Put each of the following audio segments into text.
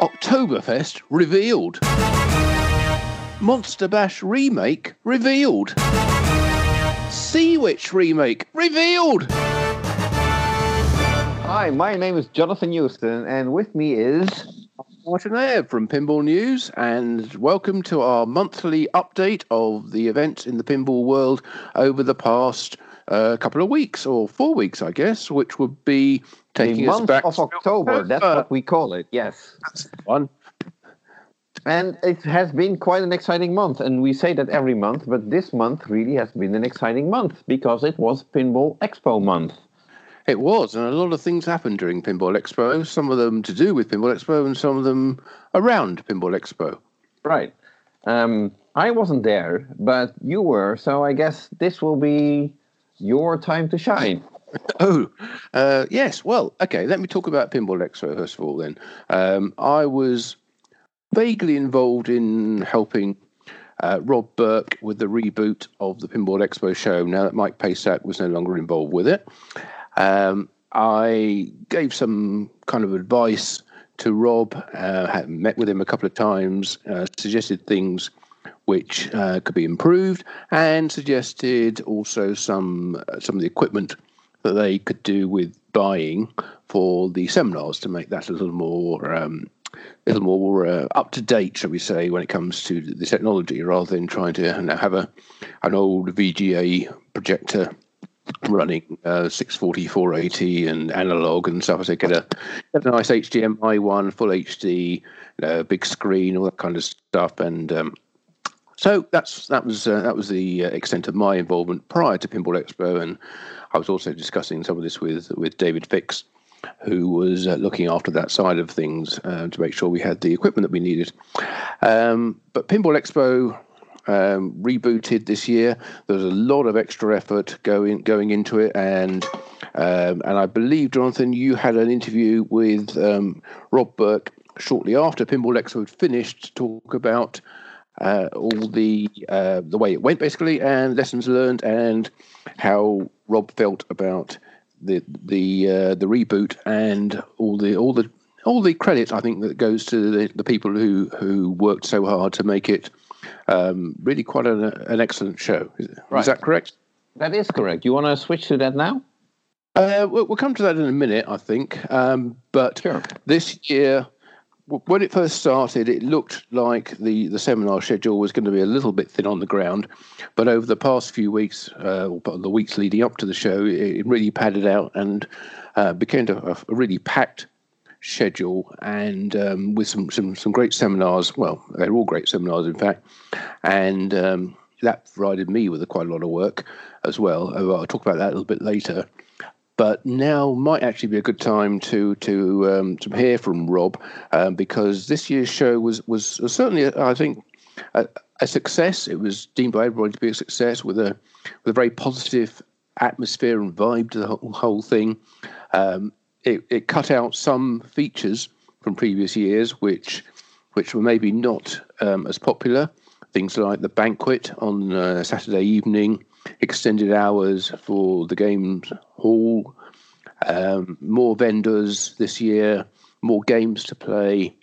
Oktoberfest revealed. Monster Bash remake revealed. Sea Witch remake revealed. Hi, my name is Jonathan Joosten, and with me is Martin Ayub from Pinball News, and welcome to our monthly update of the events in the pinball world over the past uh, couple of weeks, or four weeks, I guess, which would be taking the us back of October. That's what we call it. Yes, That's one. and it has been quite an exciting month, and we say that every month, but this month really has been an exciting month because it was Pinball Expo month. It was, and a lot of things happened during Pinball Expo. Some of them to do with Pinball Expo, and some of them around Pinball Expo. Right. Um, I wasn't there, but you were, so I guess this will be your time to shine. Oh, uh, yes. Well, okay. Let me talk about Pinball Expo first of all. Then um, I was vaguely involved in helping uh, Rob Berk with the reboot of the Pinball Expo show. Now that Mike Pacak was no longer involved with it, um, I gave some kind of advice to Rob. Uh, met with him a couple of times, uh, suggested things which uh, could be improved, and suggested also some uh, some of the equipment that they could do with buying for the seminars to make that a little more um, a little more uh, up to date, shall we say, when it comes to the technology, rather than trying to have a an old VGA projector running uh, 640, 480, and analog and stuff. So get a get a nice HDMI one, full HD, you know, big screen, all that kind of stuff, and um, so that's that was uh, that was the uh, extent of my involvement prior to Pinball Expo, and I was also discussing some of this with with David Fix, who was uh, looking after that side of things uh, to make sure we had the equipment that we needed. Um, but Pinball Expo um, rebooted this year. There was a lot of extra effort going going into it, and um, and I believe Jonathan, you had an interview with um, Rob Berk shortly after Pinball Expo had finished to talk about uh, all the uh, the way it went basically, and lessons learned, and how Rob felt about the the uh, the reboot and all the all the all the credit I think that goes to the, the people who who worked so hard to make it um, really quite an, an excellent show. Is, Right. is that correct? That is correct. You want to switch to that now? Uh, we'll, we'll come to that in a minute, I think. Um, but Sure. this year, when it first started, it looked like the, the seminar schedule was going to be a little bit thin on the ground. But over the past few weeks, uh, or the weeks leading up to the show, it, really padded out and uh, became a, a really packed schedule and um, with some, some some great seminars. Well, they're all great seminars, in fact, and um, that provided me with quite a lot of work as well. Oh, I'll talk about that a little bit later. But now might actually be a good time to to um, to hear from Rob um, because this year's show was was certainly I think a, a success. It was deemed by everybody to be a success with a with a very positive atmosphere and vibe to the whole, whole thing. Um, it, it cut out some features from previous years, which which were maybe not um, as popular. Things like the banquet on uh, Saturday evening, extended hours for the games hall, um, more vendors this year, more games to play,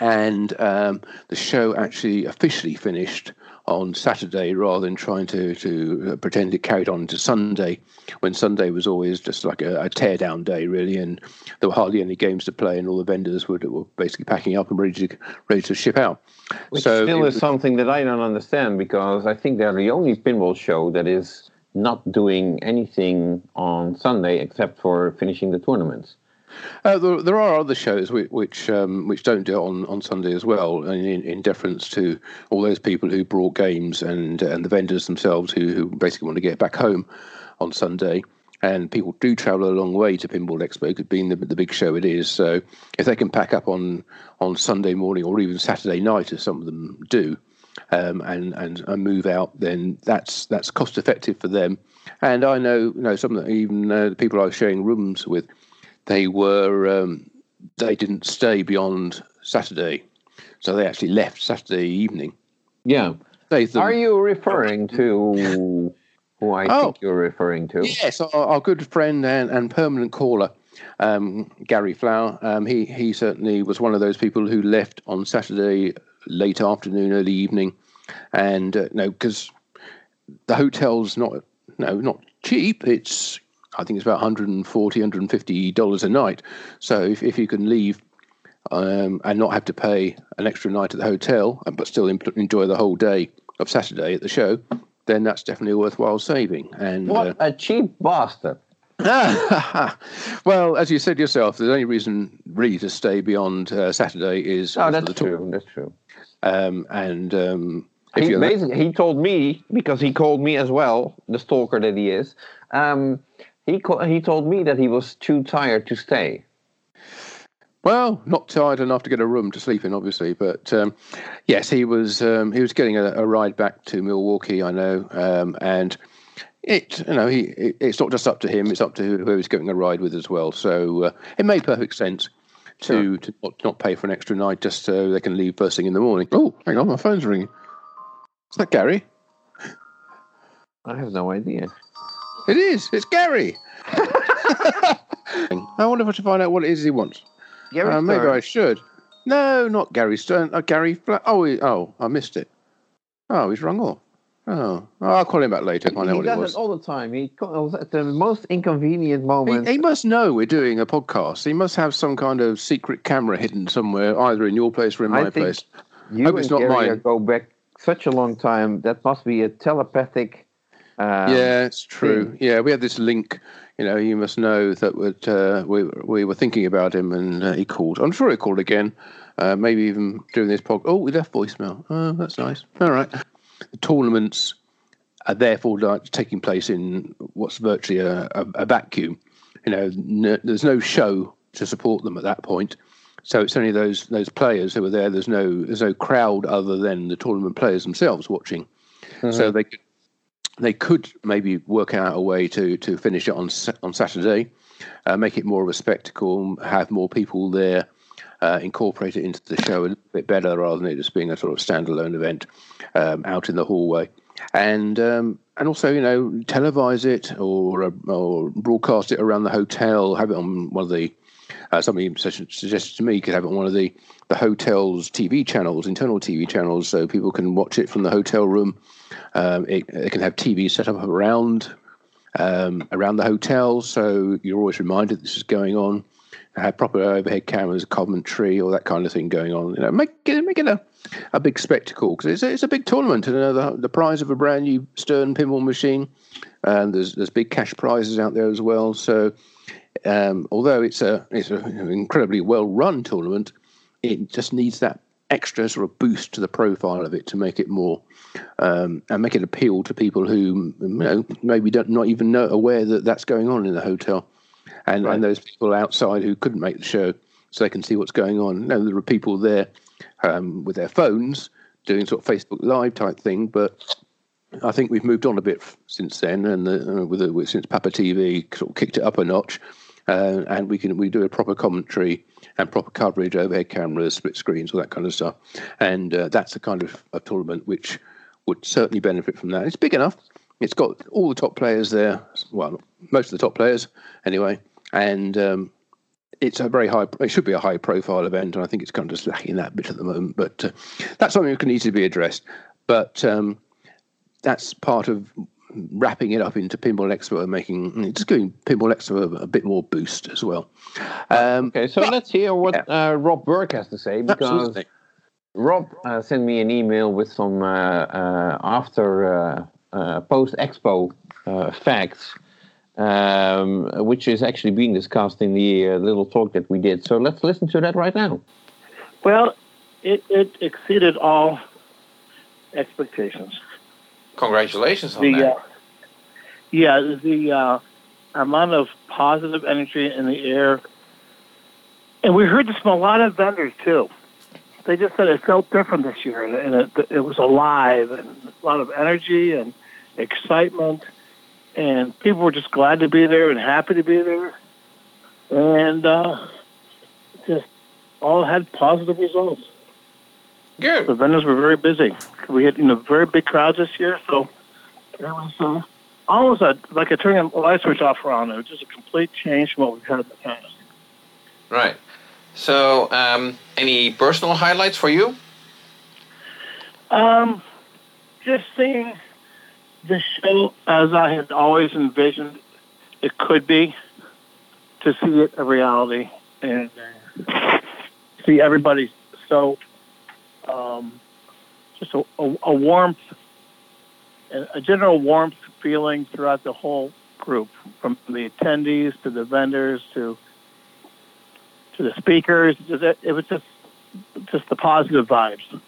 and um, the show actually officially finished on Saturday rather than trying to to uh, pretend it carried on to Sunday, when Sunday was always just like a, a tear down day really, and there were hardly any games to play, and all the vendors were, were basically packing up and ready to ready to ship out. Which so still is was- something that I don't understand because I think they're the only pinball show that is not doing anything on Sunday except for finishing the tournaments. Uh, there, there are other shows which which, um, which don't do it on, on Sunday as well, in, in deference to all those people who brought games and and the vendors themselves who, who basically want to get back home on Sunday. And people do travel a long way to Pinball Expo, being the, the big show it is. So if they can pack up on on Sunday morning or even Saturday night, as some of them do, um, and, and and move out, then that's that's cost effective for them. And I know you know some even uh, the people I was sharing rooms with, they were um, they didn't stay beyond Saturday, so they actually left Saturday evening. Yeah. Are you referring to who I Oh. think you're referring to? Yes, our, our good friend and, and permanent caller, um, Gary Flower. Um, he he certainly was one of those people who left on Saturday late afternoon, early evening, and uh, no, because the hotel's not no not cheap. It's I think it's about 140 150 dollars a night. So if if you can leave um, and not have to pay an extra night at the hotel, but still enjoy the whole day of Saturday at the show, then that's definitely a worthwhile saving. And what uh, a cheap bastard! well, as you said yourself, the only reason really to stay beyond uh, Saturday is oh, that's true. That's true. Um, and um, he basically he told me because he called me as well, the stalker that he is. Um, he he told me that he was too tired to stay. Well, not tired enough to get a room to sleep in, obviously, but um, yes, he was. Um, he was getting a, a, ride back to Milwaukee, I know, um, and it. You know, he. It, it's not just up to him; it's up to whoever he's getting a ride with as well. So uh, it made perfect sense to sure. to not, not, pay for an extra night just so they can leave first thing in the morning. Oh, hang on, my phone's ringing. Is that Gary? I have no idea. It is. It's Gary. I wonder if I should find out what it is he wants. Gary uh, maybe I should. No, not Gary Stern. Uh, Gary Fla- Oh, he, oh, I missed it. Oh, he's rung off. Oh, I'll call him back later. I know what does it was. it all the time. He calls at the most inconvenient moment. He, he, must know we're doing a podcast. He must have some kind of secret camera hidden somewhere, either in your place or in my place. You Hope it's not Gary mine. go back such a long time. That must be a telepathic. Um, yeah, it's true. Thing. Yeah, we had this link you know, you must know that would, uh, we we were thinking about him, and uh, he called. I'm sure he called again. Uh, maybe even during this podcast. Oh, we left voicemail. Oh, that's nice. All right. The tournaments are therefore like, taking place in what's virtually a, a, a vacuum. You know, n- there's no show to support them at that point. So it's only those those players who are there. There's no there's no crowd other than the tournament players themselves watching. Mm-hmm. So they they could maybe work out a way to to finish it on on Saturday, uh, make it more of a spectacle, have more people there, uh, incorporate it into the show a little bit better rather than it just being a sort of standalone event um, out in the hallway, and um, and also you know televise it or or broadcast it around the hotel, have it on one of the uh, somebody suggested to me could have it on one of the the hotel's TV channels, internal TV channels, so people can watch it from the hotel room um, it, it, can have TV set up around um, around the hotel, so you're always reminded this is going on. Have proper overhead cameras, commentary, all that kind of thing going on. You know, make it make it a, a big spectacle because it's it's a big tournament. And uh, the, the prize of a brand new Stern pinball machine, and there's there's big cash prizes out there as well. So um, although it's a it's an incredibly well run tournament, it just needs that extra sort of boost to the profile of it to make it more um, and make it appeal to people who you know maybe don't not even know aware that that's going on in the hotel, and right. and those people outside who couldn't make the show so they can see what's going on. You know, there are people there um, with their phones doing sort of Facebook Live type thing, but I think we've moved on a bit since then, and the, uh, with, the, since Papa TV sort of kicked it up a notch, uh, and we can we do a proper commentary and proper coverage, overhead cameras, split screens, all that kind of stuff. And uh, that's the kind of a tournament which would certainly benefit from that. It's big enough. It's got all the top players there. Well, most of the top players anyway. And um, it's a very high. It should be a high profile event, and I think it's kind of just lacking that bit at the moment. But uh, that's something that can easily be addressed. But um, that's part of wrapping it up into Pinball Expo and making just giving Pinball Expo a, a bit more boost as well. Um, okay, so let's hear what yeah. uh, Rob Berk has to say because Absolutely. Rob uh, sent me an email with some uh, uh after uh, uh, post Expo facts. Um, which is actually being discussed in the little talk that we did. So let's listen to that right now. Well, it, it exceeded all expectations. Congratulations on the, that. Uh, yeah, the uh, amount of positive energy in the air, and we heard this from a lot of vendors too. They just said it felt different this year, and it, it was alive and a lot of energy and excitement, and people were just glad to be there and happy to be there, and uh, just all had positive results. Good. The vendors were very busy. We had you know very big crowds this year, so it was uh, almost a, like a turning a light switch off around. It was just a complete change from what we've had in the past. Right. So, um, any personal highlights for you? Um, just seeing the show as I had always envisioned it could be, to see it a reality and uh, see everybody so um, just a, a, a warmth, a general warmth feeling throughout the whole group, from the attendees to the vendors to to the speakers. It was just just the positive vibes.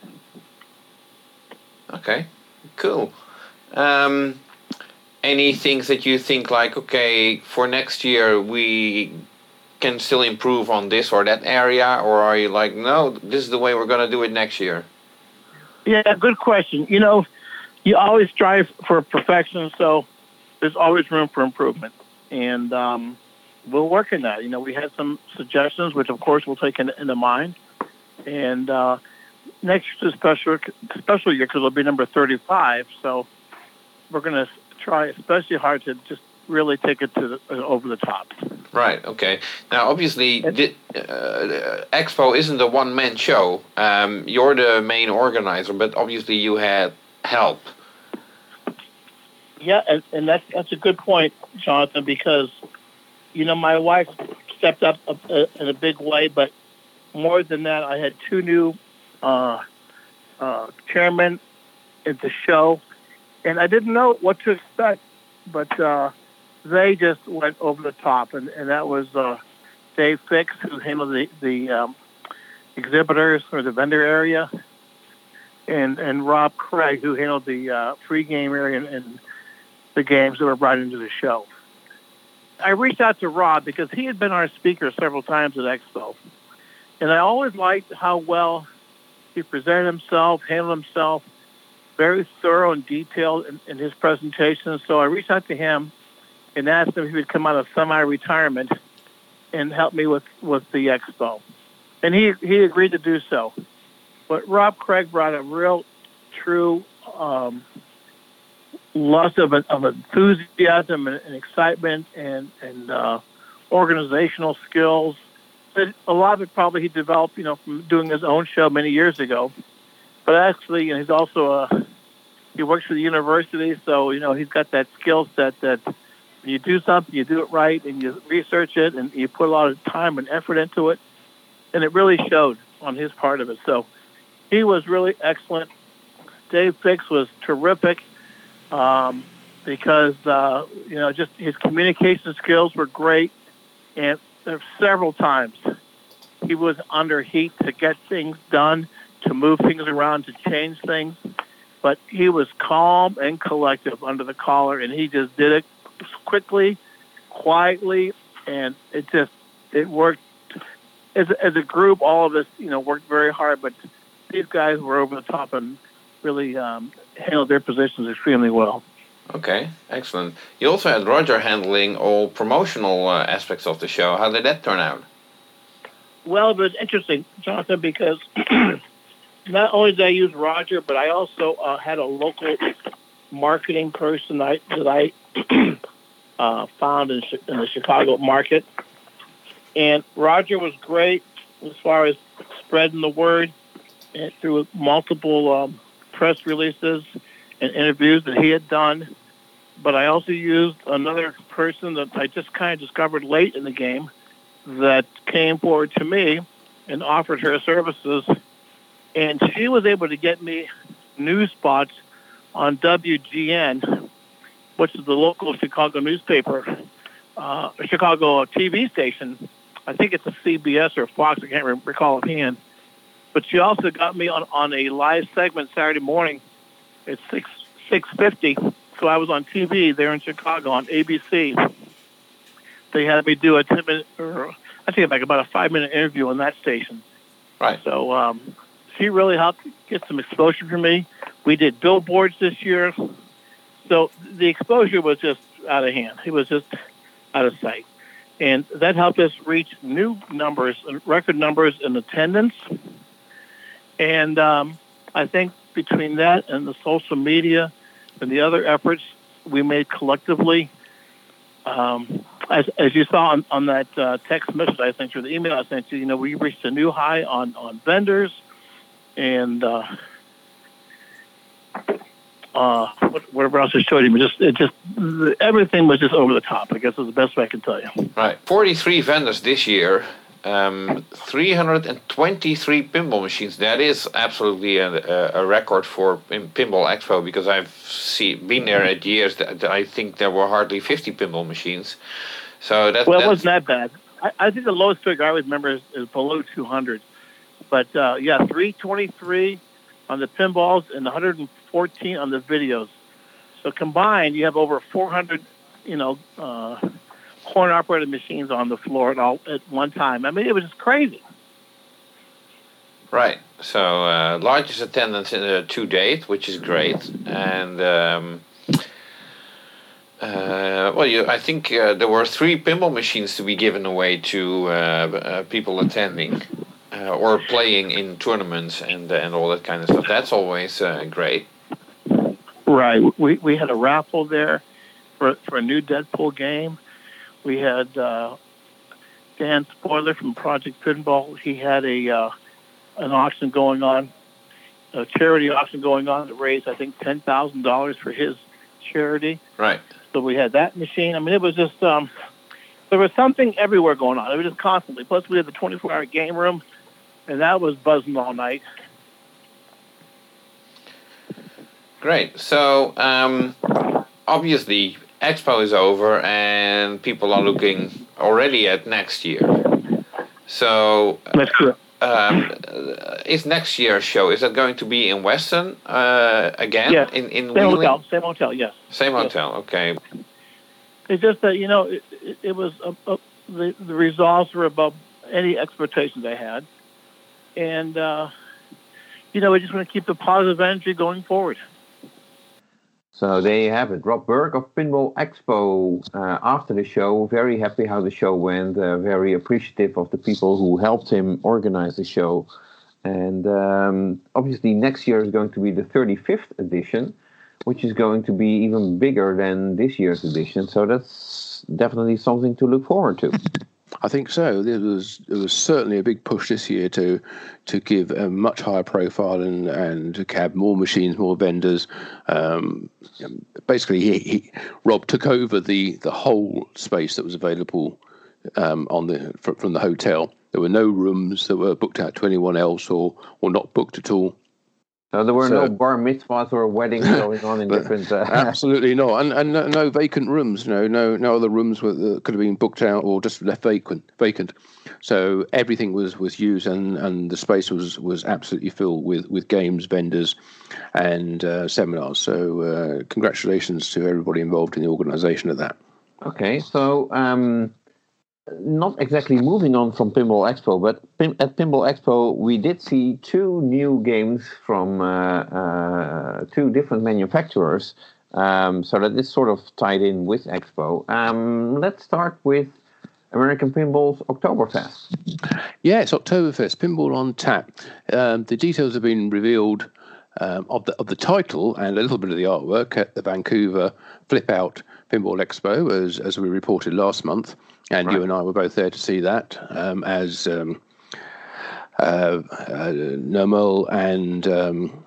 Okay, cool. Um, any things that you think like okay for next year we can still improve on this or that area, or are you like no, this is the way we're going to do it next year? Yeah, good question. You know, you always strive for perfection, so there's always room for improvement, and um, we'll work in that. You know, we had some suggestions, which of course we'll take into, into mind, and uh, next year's special special year because it'll be number 35. So we're going to try especially hard to just really take it to the, uh, over the top. Right. Okay. Now, obviously, the, uh, Expo isn't a one-man show. Um, you're the main organizer, but obviously, you had help. Yeah, and, and that's that's a good point, Jonathan, because you know my wife stepped up a, a, in a big way, but more than that, I had two new uh, uh, chairmen at the show, and I didn't know what to expect, but uh, they just went over the top, and, and that was uh, Dave Fix, who handled the, the um, exhibitors or the vendor area, and and Rob Craig, who handled the uh, free game area and, and the games that were brought into the show. I reached out to Rob because he had been our speaker several times at Expo, and I always liked how well he presented himself, handled himself, very thorough and detailed in, in his presentation. So I reached out to him and asked him if he would come out of semi-retirement and help me with, with the expo. And he, he agreed to do so. But Rob Craig brought a real, true um, lust of, of enthusiasm and, and excitement and, and uh, organizational skills. A lot of it probably he developed, you know, from doing his own show many years ago. But actually, know, he's also a he works for the university, so you know he's got that skill set that you do something, you do it right, and you research it, and you put a lot of time and effort into it, and it really showed on his part of it. So he was really excellent. Dave Fix was terrific um, because uh, you know just his communication skills were great, and several times he was under heat to get things done, to move things around, to change things. But he was calm and collective under the collar, and he just did it quickly, quietly, and it just it worked. As as a group, all of us, you know, worked very hard, but these guys were over the top and really um, handled their positions extremely well. Okay, excellent. You also had Roger handling all promotional uh, aspects of the show. How did that turn out? Well, it was interesting, Jonathan, because not only did I use Roger, but I also uh, had a local marketing person I, that I uh, found in, in the Chicago market. And Roger was great as far as spreading the word through multiple um, press releases and interviews that he had done. But I also used another person that I just kind of discovered late in the game that came forward to me and offered her services. And she was able to get me news spots on WGN, which is the local Chicago newspaper, uh, Chicago TV station. I think it's a CBS or Fox. I can't recall offhand. But she also got me on, on a live segment Saturday morning at six six fifty. So I was on TV there in Chicago on ABC. They had me do a ten minute, or I think like about a five minute interview on that station. Right. So um, she really helped get some exposure for me. We did billboards this year. So the exposure was just out of hand. It was just out of sight. And that helped us reach new numbers, record numbers in attendance. And um, I think between that and the social media and the other efforts we made collectively, um, as, as you saw on, on that uh, text message I sent you, the email I sent you, you know, we reached a new high on, on vendors and uh, uh, whatever else I showed you. Just it just everything was just over the top. I guess is the best way I can tell you. Right, forty-three vendors this year. Um, 323 pinball machines. That is absolutely a, a record for Pinball Expo because I've see, been there at years that I think there were hardly 50 pinball machines. So that well, it wasn't that bad. I, I, think the lowest figure I always remember is, is below 200. But uh, yeah, 323 on the pinballs and 114 on the videos. So combined, you have over 400, you know, uh, corn operated machines on the floor at all at one time. I mean, it was just crazy. Right. So uh, largest attendance in, uh, to date, which is great, and. Um, uh, well, you, I think uh, there were three pinball machines to be given away to uh, uh, people attending or playing in tournaments and and all that kind of stuff. That's always great. Right. We we had a raffle there for for a new Deadpool game. We had uh, Dan Spolar from Project Pinball. He had a uh, an auction going on, a charity auction going on that raised I think ten thousand dollars for his charity. Right. So we had that machine. I mean, it was just um, there was something everywhere going on. It was just constantly. Plus, we had the 24-hour game room, and that was buzzing all night. Great. So um, obviously, Expo is over, and people are looking already at next year. So that's true. Um, is next year's show is that going to be in Westin uh, again? Yes. In in same Wheeling? hotel. Same hotel. Yes. Same yes. hotel. Okay. It's just that you know it, it, it was a, a, the the results were above any expectations I had, and uh, you know we just want to keep the positive energy going forward. So there you have it. Rob Berk of Pinball Expo uh, after the show. Very happy how the show went. Uh, very appreciative of the people who helped him organize the show. And um, obviously, next year is going to be the 35th edition, which is going to be even bigger than this year's edition. So that's definitely something to look forward to. I think so. There was there was certainly a big push this year to to give a much higher profile and and to have more machines, more vendors. Um, basically, he, he, Rob took over the the whole space that was available um, on the from the hotel. There were no rooms that were booked out to anyone else or or not booked at all. So there were so, no bar mitzvahs or weddings going on in different. Uh, absolutely not, and and no, no, vacant rooms. No, no, no other rooms were, that could have been booked out or just left vacant. Vacant. So everything was was used, and and the space was was absolutely filled with with games, vendors, and uh, seminars. So uh, congratulations to everybody involved in the organisation of that. Okay, so um, not exactly moving on from Pinball Expo, but at Pinball Expo we did see two new games from uh, uh, two different manufacturers. Um, so that is sort of tied in with Expo. Um, let's start with American Pinball's Oktoberfest. Yes, Oktoberfest Pinball on Tap. Um, the details have been revealed um, of the of the title and a little bit of the artwork at the Vancouver Flip Out Pinball Expo, as as we reported last month and right. you and I were both there to see that um, as um, uh, uh, Nermal and um,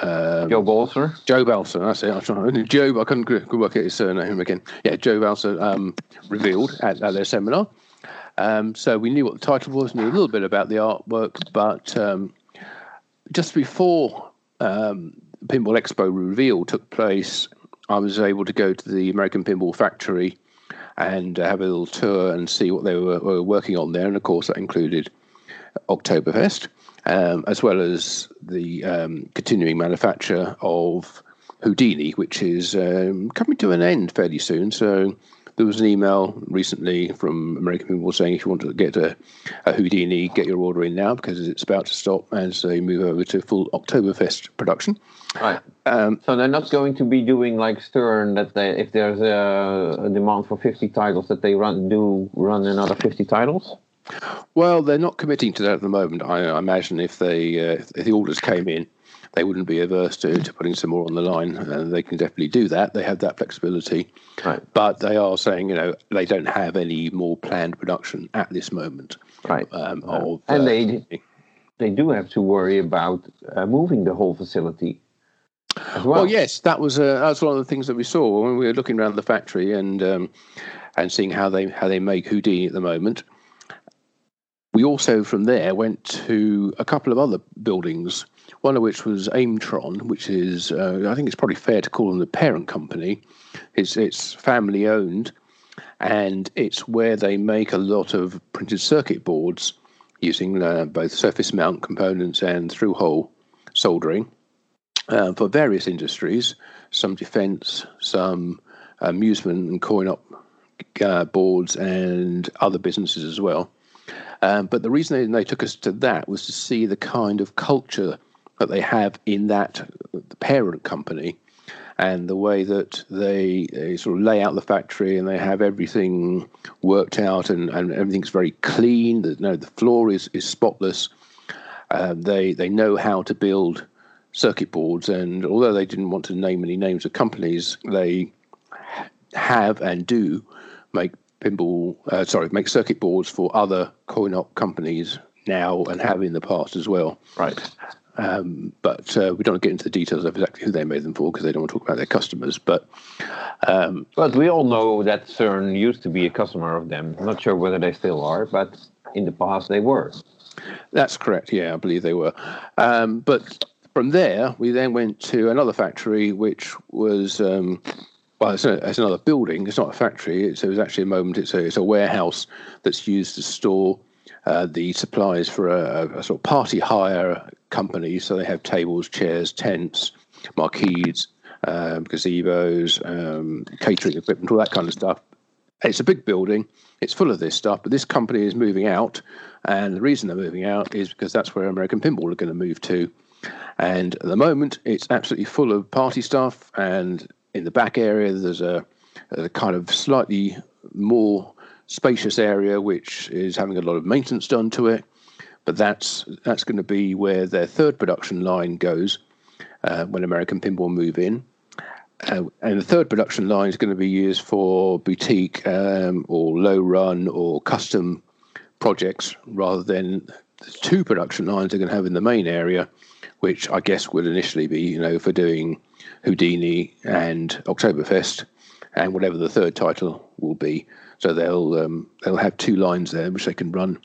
uh, Joe Balser. Joe Balser, that's it. I trying, Joe, I couldn't, couldn't work out his surname again. Yeah, Joe Balser um, revealed at, at, their seminar. Um, so we knew what the title was, knew a little bit about the artwork, but um, just before um, Pinball Expo reveal took place, I was able to go to the American Pinball Factory and have a little tour and see what they were, were working on there. And of course, that included Oktoberfest, um, as well as the um, continuing manufacture of Houdini, which is um, coming to an end fairly soon. So there was an email recently from American people saying if you want to get a, a Houdini, get your order in now because it's about to stop as they move over to full Oktoberfest production. Right. Um, so they're not going to be doing like Stern that they, if there's a, a demand for 50 titles, that they run do run another 50 titles. Well, they're not committing to that at the moment. I, I imagine if they uh, if the orders came in, they wouldn't be averse to, to putting some more on the line. Uh, they can definitely do that. They have that flexibility. Right. But they are saying, you know, they don't have any more planned production at this moment. Right. Um, of, and uh, they they do have to worry about uh, moving the whole facility. Well. well. yes, that was uh, that was one of the things that we saw when we were looking around the factory and um, and seeing how they how they make Houdini at the moment. We also from there went to a couple of other buildings one of which was Aimtron, which is, uh, I think it's probably fair to call them the parent company. It's, it's family owned, and it's where they make a lot of printed circuit boards using uh, both surface mount components and through hole soldering uh, for various industries, some defense, some amusement and coin op uh, boards, and other businesses as well. Um, but the reason they, they, took us to that was to see the kind of culture that they have in that parent company and the way that they, they, sort of lay out the factory and they have everything worked out and, and everything's very clean. The, no, the floor is, is spotless. Um, they they know how to build circuit boards, and although they didn't want to name any names of companies, they have and do make pinball uh, sorry make circuit boards for other coin op companies now and have in the past as well. Right. Um, but uh, we don't get into the details of exactly who they made them for because they don't want to talk about their customers. But um, but we all know that Stern used to be a customer of them. I'm not sure whether they still are, but in the past they were. That's correct. Yeah, I believe they were. Um, but from there, we then went to another factory, which was um, well, it's, a, it's, another building. It's not a factory. It's, it was actually a moment. It's a, it's a warehouse that's used to store uh, the supplies for a, a, sort of party hire company. So they have tables, chairs, tents, marquees, um, gazebos, um, catering equipment, all that kind of stuff. It's a big building. It's full of this stuff, but this company is moving out. And the reason they're moving out is because that's where American Pinball are going to move to. And at the moment, it's absolutely full of party stuff. And in the back area, there's a, a kind of slightly more spacious area which is having a lot of maintenance done to it. But that's that's going to be where their third production line goes uh, when American Pinball move in. Uh, and the third production line is going to be used for boutique um, or low run or custom projects rather than the two production lines they're going to have in the main area, which I guess would initially be, you know, for doing Houdini and Oktoberfest and whatever the third title will be. So they'll um, they'll have two lines there which they can run.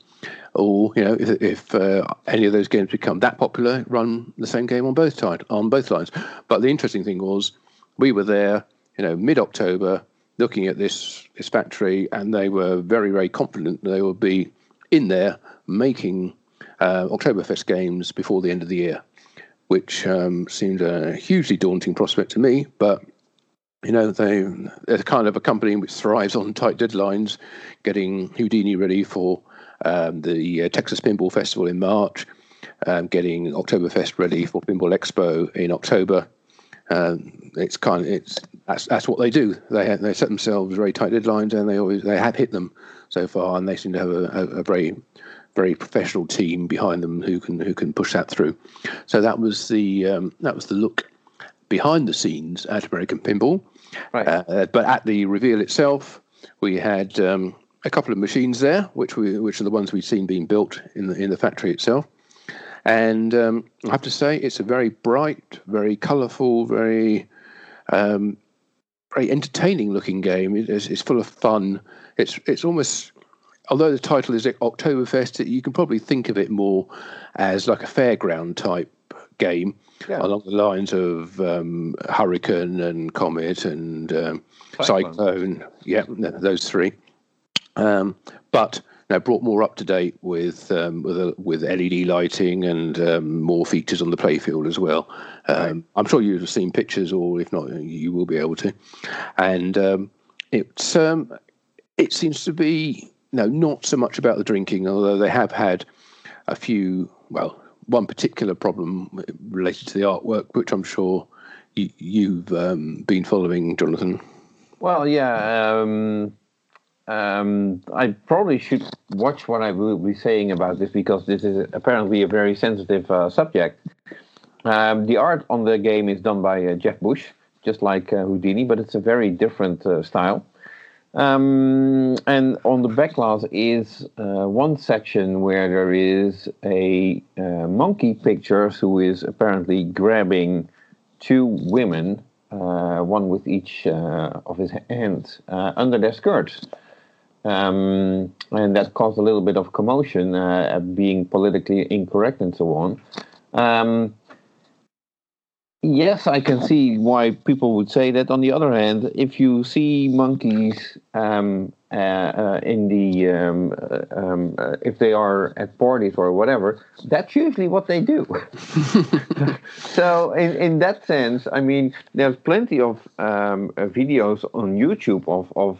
Or you know, if, if uh, any of those games become that popular, run the same game on both side on both lines. But the interesting thing was, we were there, you know, mid October, looking at this this factory, and they were very very confident they would be in there making uh, Oktoberfest games before the end of the year, which um, seemed a hugely daunting prospect to me. But you know, they, they're kind of a company which thrives on tight deadlines, getting Houdini ready for um, the uh, Texas Pinball Festival in March, um, getting Oktoberfest ready for Pinball Expo in October. Um, it's kind of it's that's that's what they do. They have, they set themselves very tight deadlines, and they always they have hit them so far, and they seem to have a, a, a very very professional team behind them who can who can push that through. So that was the um, that was the look behind the scenes at American Pinball. Right. Uh, but at the reveal itself, we had um, a couple of machines there, which we which are the ones we've seen being built in the in the factory itself. And um, I have to say, it's a very bright, very colourful, very um, very entertaining looking game. It's, it's full of fun. It's it's almost although the title is Oktoberfest, you can probably think of it more as like a fairground type game yeah. along the lines of um, Hurricane and Comet and um, Cyclone. Cyclone. Yeah, those three. Um, but now brought more up to date with um, with, a, with LED lighting and um, more features on the playfield as well. Right. Um, I'm sure you've seen pictures, or if not, you will be able to. And it's it seems to be no, not so much about the drinking, although they have had a few well one particular problem related to the artwork, which I'm sure you, have um, been following, Jonathan. Well, yeah. Um, I probably should watch what I will be saying about this because this is apparently a very sensitive uh, subject. Um, the art on the game is done by uh, Jeff Bush, just like uh, Houdini, but it's a very different uh, style. Um, and on the back glass is uh, one section where there is a uh, monkey picture who is apparently grabbing two women, one with each of his hands, under their skirts. Um, and that caused a little bit of commotion, uh, being politically incorrect and so on. Um, Yes, I can see why people would say that. On the other hand, if you see monkeys um, uh, uh, in the um, uh, um, uh, if they are at parties or whatever, that's usually what they do. so, in in that sense, I mean, there's plenty of um, uh, videos on YouTube of of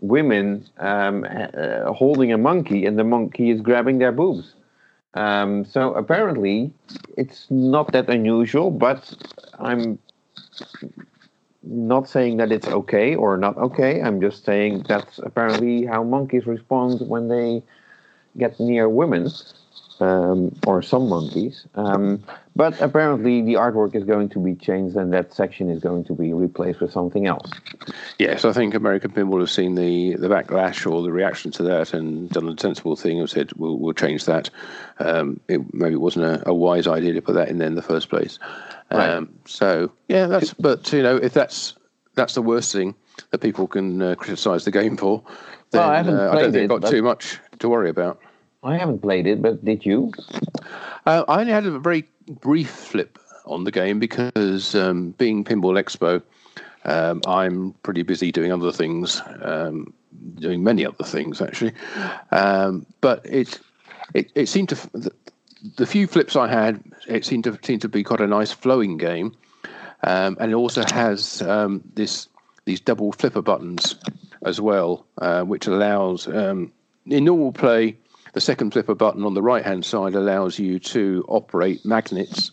women um, uh, holding a monkey, and the monkey is grabbing their boobs. Um, so apparently, it's not that unusual, but I'm not saying that it's okay or not okay. I'm just saying that's apparently how monkeys respond when they get near women um, or some monkeys. Um, but apparently, the artwork is going to be changed, and that section is going to be replaced with something else. Yes, I think American Pinball have seen the, the backlash or the reaction to that and done a sensible thing and said we'll, we'll change that. Um, it, maybe it wasn't a, a, wise idea to put that in there in the first place. Right. Um, so yeah, that's but you know if that's that's the worst thing that people can uh, criticise the game for, then well, I, uh, I, don't think I've got too much to worry about. I haven't played it, but did you? Uh, I only had a very brief flip on the game because um, being Pinball Expo, um, I'm pretty busy doing other things, um, doing many other things actually. Um, but it, it it seemed to the, the, few flips I had, it seemed to seemed to be quite a nice flowing game, um, and it also has um, this these double flipper buttons as well, uh, which allows in normal play the second flipper button on the right hand side allows you to operate magnets,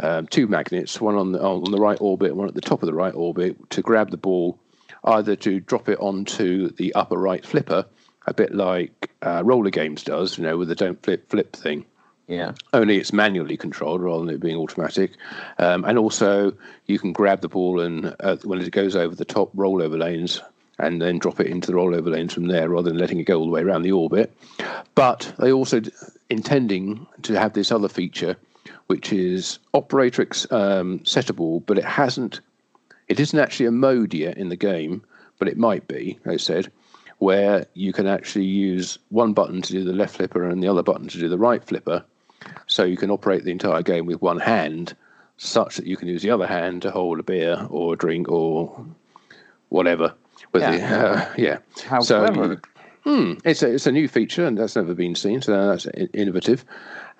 um, two magnets, one on the, on the right orbit, one at the top of the right orbit, to grab the ball, either to drop it onto the upper right flipper, a bit like uh, roller games does, you know, with the don't flip flip thing. Yeah. Only it's manually controlled rather than it being automatic. Um, and also, you can grab the ball and uh, when it goes over the top rollover lanes, and then drop it into the rollover lanes from there rather than letting it go all the way around the orbit. But they also intending to have this other feature, which is operator um, settable, but it hasn't. It isn't actually a mode yet in the game, but it might be. They said where you can actually use one button to do the left flipper and the other button to do the right flipper, so you can operate the entire game with one hand, such that you can use the other hand to hold a beer or a drink or whatever with yeah. The, uh, yeah. How so, clever. Hmm, it's a it's a new feature and that's never been seen, so that's innovative.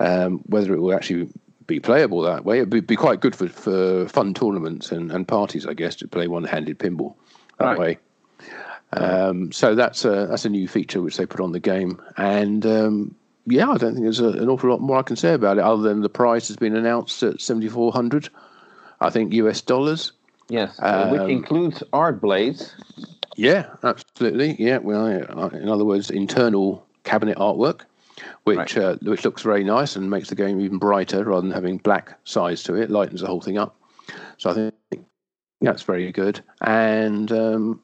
Um, whether it will actually be playable that way, it'd be, be, quite good for, for fun tournaments and, and parties, I guess, to play one-handed pinball that right. way. Um, so that's a that's a new feature which they put on the game, and um, yeah, I don't think there's a, an awful lot more I can say about it other than the price has been announced at seventy four hundred, I think US dollars. Yes, um, which includes art blades. Yeah, absolutely. Yeah, well, in other words, internal cabinet artwork, which right. uh, which looks very nice and makes the game even brighter rather than having black sides to it, lightens the whole thing up. So I think that's very good, and um,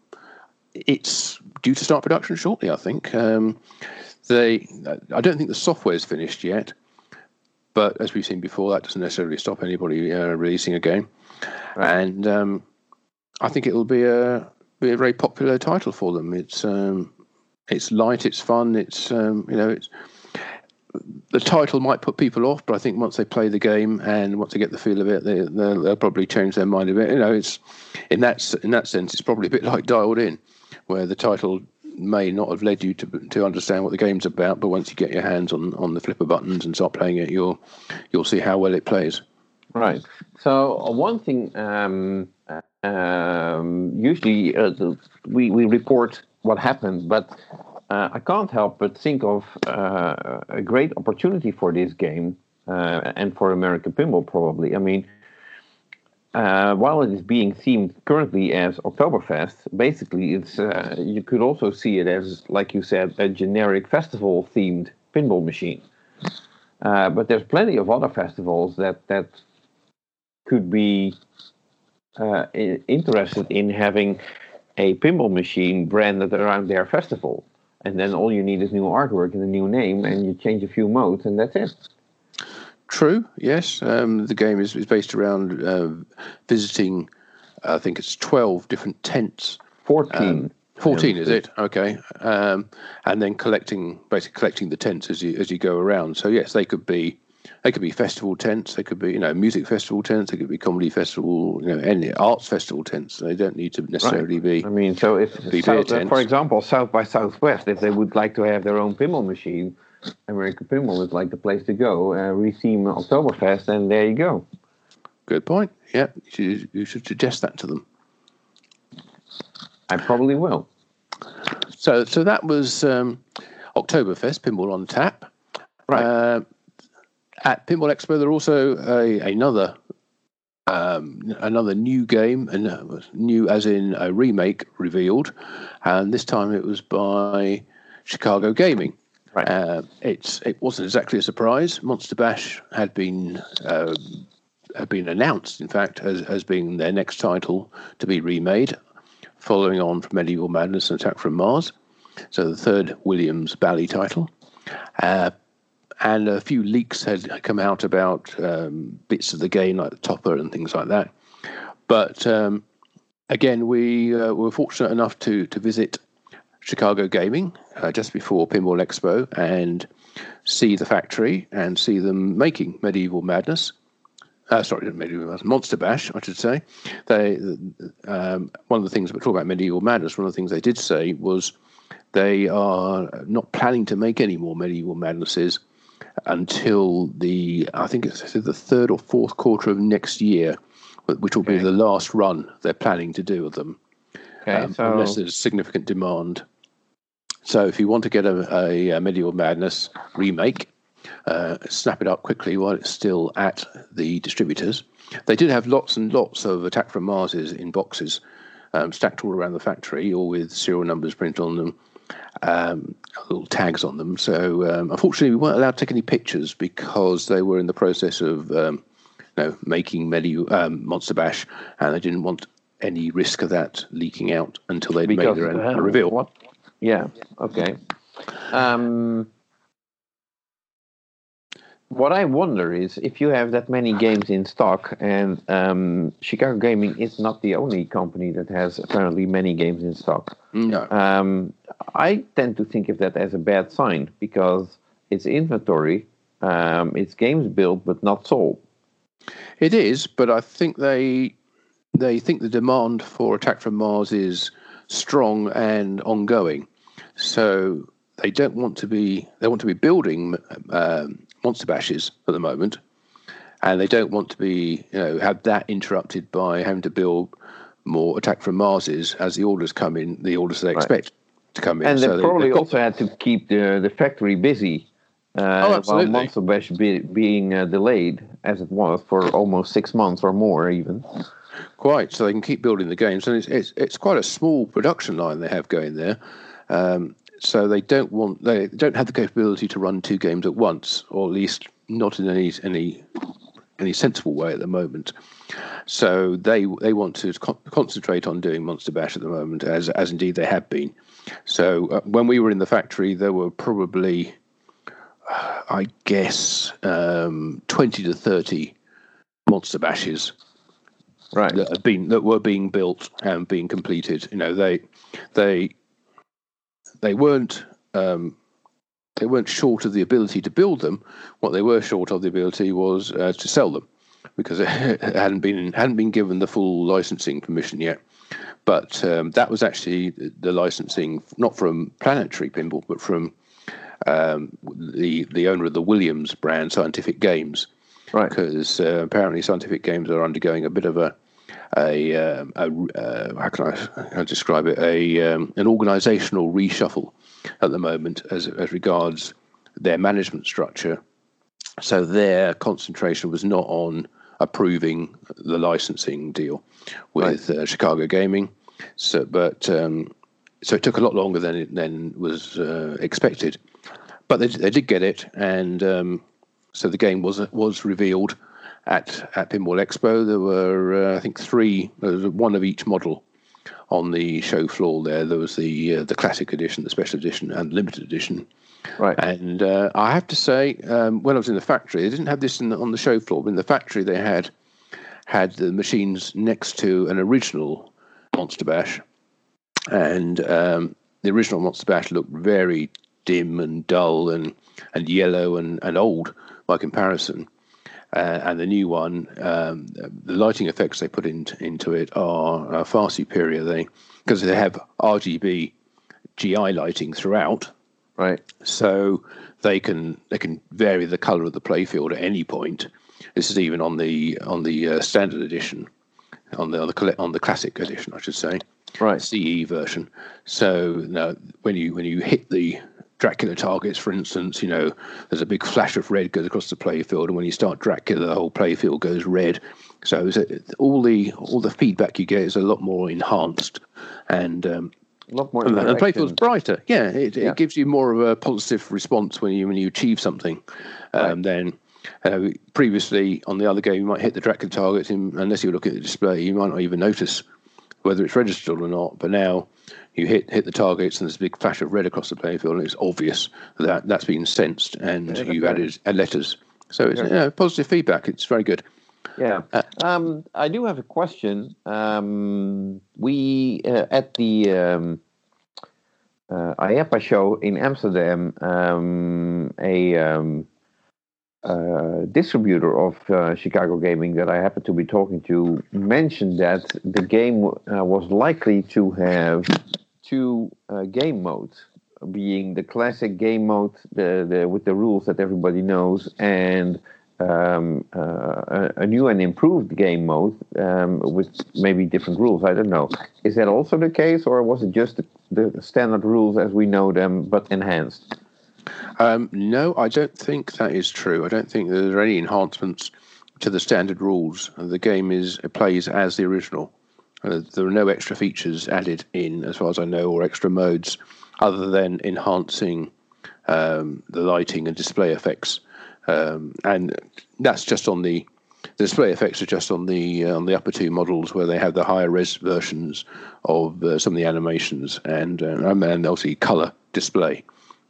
it's due to start production shortly. I think um, they. I don't think the software is finished yet, but as we've seen before, that doesn't necessarily stop anybody uh, releasing a game, and um, I think it will be a be a very popular title for them. It's um, it's light, it's fun, it's um, you know, it's the title might put people off, but I think once they play the game and once they get the feel of it, they, they'll, they'll probably change their mind a bit. You know, it's in that in that sense, it's probably a bit like Dialed In, where the title may not have led you to to understand what the game's about, but once you get your hands on, on the flipper buttons and start playing it, you'll you'll see how well it plays. Right. So uh, one thing um, um, usually uh, we, we report what happened, but uh, I can't help but think of uh, a great opportunity for this game uh, and for American Pinball, probably. I mean, uh, while it is being themed currently as Oktoberfest, basically it's you could also see it as, like you said, a generic festival themed pinball machine. but there's plenty of other festivals that that could be uh, interested in having a pinball machine branded around their festival. And then all you need is new artwork and a new name, and you change a few modes, and that's it. True. Yes, um, the game is, is based around uh, visiting. I think it's twelve different tents. Fourteen. Um, 14 is it okay um, and then collecting basically collecting the tents as you as you go around so yes they could be they could be festival tents they could be you know music festival tents they could be comedy festival you know any arts festival tents they don't need to necessarily right. be i mean so if South, uh, for example south by southwest if they would like to have their own pinball machine american pinball is like the place to go uh, theme oktoberfest and there you go good point yeah you should, you should suggest that to them I probably will. So, so that was um, Oktoberfest Pinball on Tap. Right. Uh, at Pinball Expo, there also a, another um, another new game, and uh, new as in a remake revealed, and this time it was by Chicago Gaming. Right. Uh, it's it wasn't exactly a surprise. Monster Bash had been uh, had been announced, in fact, as as being their next title to be remade following on from Medieval Madness and Attack from Mars. So the third Williams Bally title. Uh, and a few leaks had come out about um, bits of the game, like the topper and things like that. But um, again, we uh, were fortunate enough to to visit Chicago Gaming uh, just before Pinball Expo and see the factory and see them making Medieval Madness uh, sorry, medieval madness, Monster Bash, I should say. They um, one of the things we talk about medieval madness. One of the things they did say was they are not planning to make any more medieval madnesses until the I think it's the third or fourth quarter of next year, which will okay. be the last run they're planning to do of them, okay, um, so... unless there's significant demand. So if you want to get a, a, a medieval madness remake, uh, snap it up quickly while it's still at the distributors. They did have lots and lots of Attack from Marses in boxes um, stacked all around the factory, all with serial numbers printed on them, um, little tags on them. So um, unfortunately, we weren't allowed to take any pictures because they were in the process of um, you know, making Medi- um, Monster Bash, and they didn't want any risk of that leaking out until they'd because, made their own uh, reveal. What? Yeah. Okay. Um, what I wonder is if you have that many games in stock, and um, Chicago Gaming is not the only company that has apparently many games in stock. No. Um, I tend to think of that as a bad sign because it's inventory, um, it's games built but not sold. It is, but I think they they think the demand for Attack from Mars is strong and ongoing. So they don't want to be they want to be building um, monster bashes at the moment, and they don't want to be you know have that interrupted by having to build more attack from Marses as the orders come in, the orders they expect right. to come in. And so they probably got, also had to keep the the factory busy. Uh, oh, absolutely. While Monster Bash be, being uh, delayed as it was for almost six months or more, even. Quite, so they can keep building the games, and it's it's, it's quite a small production line they have going there. Um, so they don't want they don't have the capability to run two games at once, or at least not in any any any sensible way at the moment. So they they want to co- concentrate on doing Monster Bash at the moment, as as indeed they have been. So uh, when we were in the factory, there were probably, uh, I guess, um, twenty to thirty Monster Bashes right. that have been that were being built and being completed. You know, they they they weren't um, they weren't short of the ability to build them. What they were short of the ability was uh, to sell them because it hadn't been hadn't been given the full licensing permission yet. But um, that was actually the licensing not from Planetary Pinball, but from um, the the owner of the Williams brand, Scientific Games. Right. Because uh, apparently Scientific Games are undergoing a bit of a a, um, a uh, how can I, I describe it a um, an organisational reshuffle at the moment as as regards their management structure. So their concentration was not on approving the licensing deal with right. uh, Chicago Gaming. So, but um, so it took a lot longer than it than was uh, expected. But they they did get it, and um, so the game was was revealed at at Pinball Expo. There were uh, I think three, one of each model on the show floor. There, there was the uh, the classic edition, the special edition, and limited edition. Right. And uh, I have to say, um, when I was in the factory, they didn't have this the, on the show floor. But in the factory, they had had the machines next to an original Monster Bash, and um, the original Monster Bash looked very dim and dull and and yellow and, and old by comparison. Uh, and the new one, um, the lighting effects they put in, into it are, are far superior. They because they have RGB GI lighting throughout, right? So they can they can vary the color of the playfield at any point. This is even on the on the uh, standard edition, on the on the on the classic edition, I should say, right? CE version. So now when you when you hit the Dracula targets, for instance, you know, there's a big flash of red goes across the playfield, and when you start Dracula, the whole playfield goes red. So all the all the feedback you get is a lot more enhanced, and um, a lot more. And the playfield's brighter. Yeah it, yeah it, gives you more of a positive response when you when you achieve something. Um, right. Then uh, previously on the other game, you might hit the Dracula targets, and unless you look at the display, you might not even notice whether it's registered or not. But now you hit hit the targets and there's a big flash of red across the playing field, and it's obvious that that's been sensed, and yeah, you've added letters. So it's yeah. positive feedback. It's very good. Yeah, uh, um, I do have a question. Um, we uh, at the um, uh, IAAPA show in Amsterdam, um, a um, uh, distributor of uh, Chicago Gaming that I happened to be talking to mentioned that the game uh, was likely to have two uh, game modes, being the classic game mode, the, the with the rules that everybody knows, and um, uh, a, new and improved game mode um, with maybe different rules. I don't know. Is that also the case, or was it just the, the standard rules as we know them but enhanced? Um, no, I don't think that is true. I don't think there are any enhancements to the standard rules. The game is plays as the original. Uh, there are no extra features added in, as far as I know, or extra modes, other than enhancing um, the lighting and display effects. Um, and that's just on the, the display effects are just on the uh, on the upper two models where they have the higher res versions of uh, some of the animations and uh, and obviously color display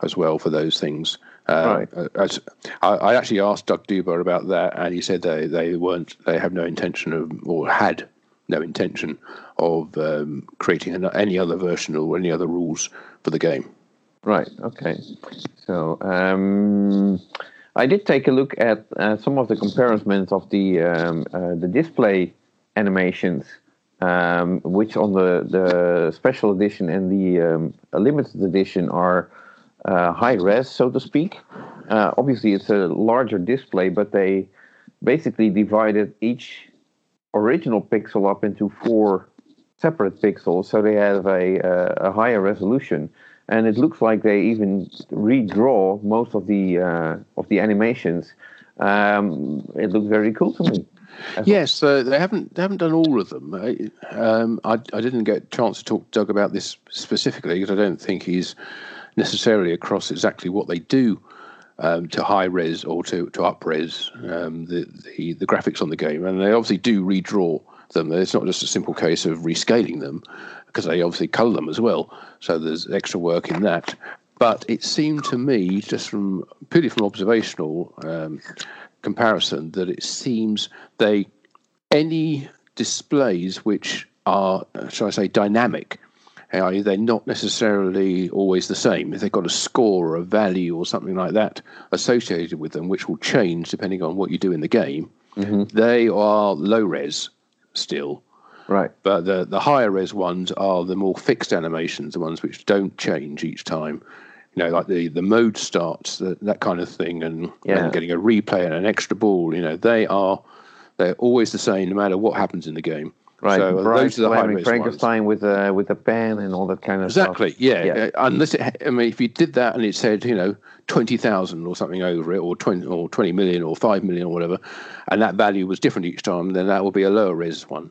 as well for those things. Uh, right. As, I, I, actually asked Doug Duba about that, and he said they, they weren't they have no intention of or had no intention of um, creating any other version or any other rules for the game. Right. Okay. So um, I did take a look at uh, some of the comparisons of the um, uh, the display animations, um, which on the the special edition and the um, limited edition are uh, high res, so to speak. Uh, obviously, it's a larger display, but they basically divided each original pixel up into four separate pixels, so they have a, uh, a higher resolution. And it looks like they even redraw most of the uh, of the animations. Um, it looks very cool to me. Yes, uh, they haven't they haven't done all of them. Um, I I didn't get a chance to talk to Doug about this specifically because I don't think he's necessarily across exactly what they do um, to high res or to, to up res um, the, the, the graphics on the game. And they obviously do redraw them. It's not just a simple case of rescaling them because they obviously color them as well. So there's extra work in that. But it seemed to me, just from purely from observational um, comparison, that it seems they any displays which are, shall I say, dynamic they're not necessarily always the same. If they've got a score or a value or something like that associated with them, which will change depending on what you do in the game, mm-hmm. they are low res still. Right. But the, the higher res ones are the more fixed animations, the ones which don't change each time. You know, like the, the mode starts, the, that kind of thing, and, yeah. and getting a replay and an extra ball. You know, they are they're always the same no matter what happens in the game. Right, so those are the high risk Frankenstein ones. with a with a pen and all that kind of exactly. stuff. Exactly. Yeah. yeah. Uh, unless it, I mean, if you did that and it said, you know, twenty thousand or something over it, or twenty or twenty million or five million or whatever, and that value was different each time, then that would be a lower res one.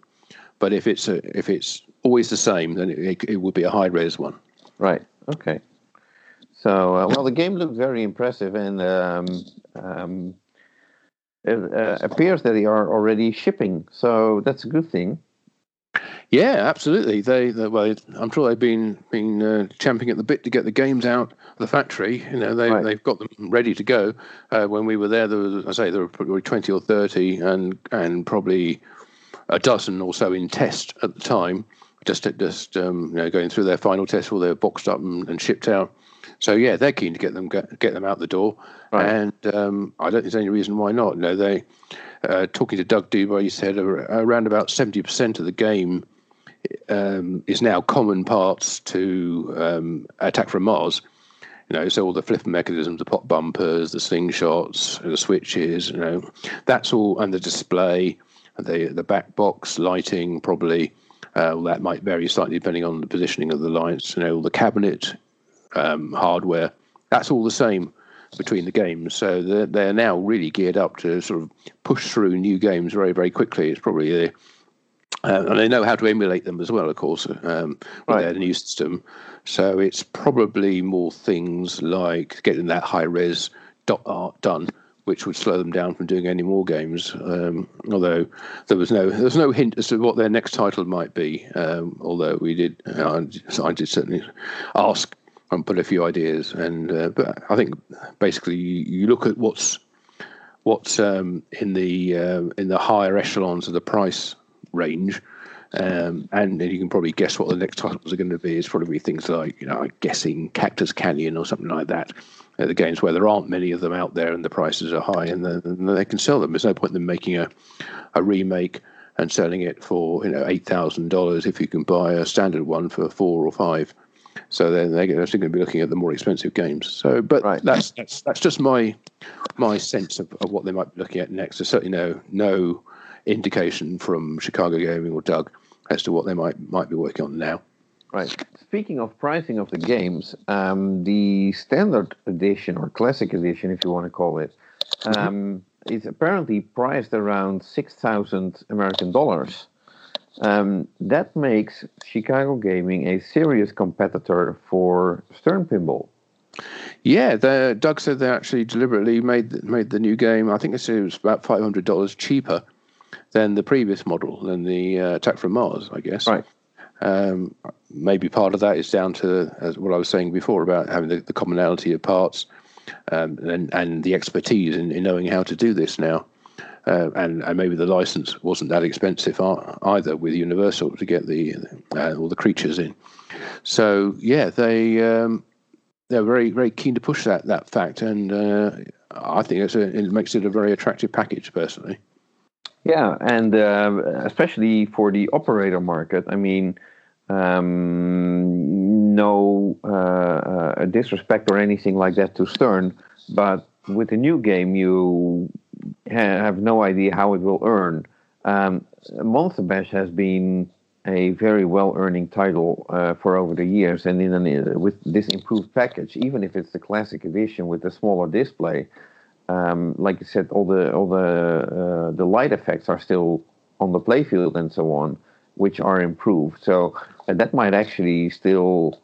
But if it's a, if it's always the same, then it, it would be a high res one. Right. Okay. So uh, well, the game looked very impressive, and um, um, it uh, appears that they are already shipping. So that's a good thing. Yeah, absolutely. They, they well, I'm sure they've been been uh, champing at the bit to get the games out of the factory. You know, they right. they've got them ready to go. Uh, when we were there, there was, I say there were probably 20 or 30, and and probably a dozen or so in test at the time. Just just um, you know going through their final test, all they were boxed up and, and shipped out. So yeah, they're keen to get them get, get them out the door, right. and um, I don't think there's any reason why not. No, they uh, talking to Doug Duba, he said around about seventy percent of the game um, is now common parts to um, Attack from Mars. You know, so all the flipper mechanisms, the pop bumpers, the slingshots, the switches, you know, that's all, and the display, the the back box lighting, probably. Uh, that might vary slightly depending on the positioning of the lights. You know, all the cabinet um, hardware. That's all the same between the games. So they're, they're now really geared up to sort of push through new games very, very quickly. It's probably the, uh, and they know how to emulate them as well, of course, um, with right. their new system. So it's probably more things like getting that high res dot art done, which would slow them down from doing any more games. Um, although there was no there was no hint as to what their next title might be. Um, although we did, uh, I did certainly ask and put a few ideas. And uh, but I think basically you, you, look at what's what's um, in the uh, in the higher echelons of the price range. Um, and you can probably guess what the next titles are going to be. It's probably things like, you know, I'm guessing Cactus Canyon or something like that. Uh, the games where there aren't many of them out there and the prices are high and, the, and they can sell them. There's no point in them making a, a remake and selling it for you know eight thousand dollars if you can buy a standard one for four or five. So then they're actually going to be looking at the more expensive games. So, but right. that's that's that's just my my sense of, of what they might be looking at next. There's certainly no no indication from Chicago Gaming or Doug as to what they might might be working on now. Right. Speaking of pricing of the games, um, the standard edition or classic edition, if you want to call it, mm-hmm. um, is apparently priced around six thousand American dollars. Um, that makes Chicago Gaming a serious competitor for Stern Pinball. Yeah, the, Doug said they actually deliberately made made the new game. I think it was about five hundred dollars cheaper than the previous model, than the uh, Attack from Mars, I guess. Right. Um, maybe part of that is down to as what I was saying before about having the, the commonality of parts um, and and the expertise in, in knowing how to do this now uh, and, and maybe the license wasn't that expensive either with Universal to get the uh, all the creatures in. So yeah, they um, they're very very keen to push that that fact, and uh, I think a, it makes it a very attractive package personally. Yeah, and uh, especially for the operator market, I mean. Um, no uh, uh, disrespect or anything like that to Stern, but with the new game, you have no idea how it will earn. Um, has been a very well earning title uh, for over the years, and in an, with this improved package, even if it's the classic edition with the smaller display, um, like you said, all the all the uh, the light effects are still on the playfield and so on, which are improved. So uh, that might actually still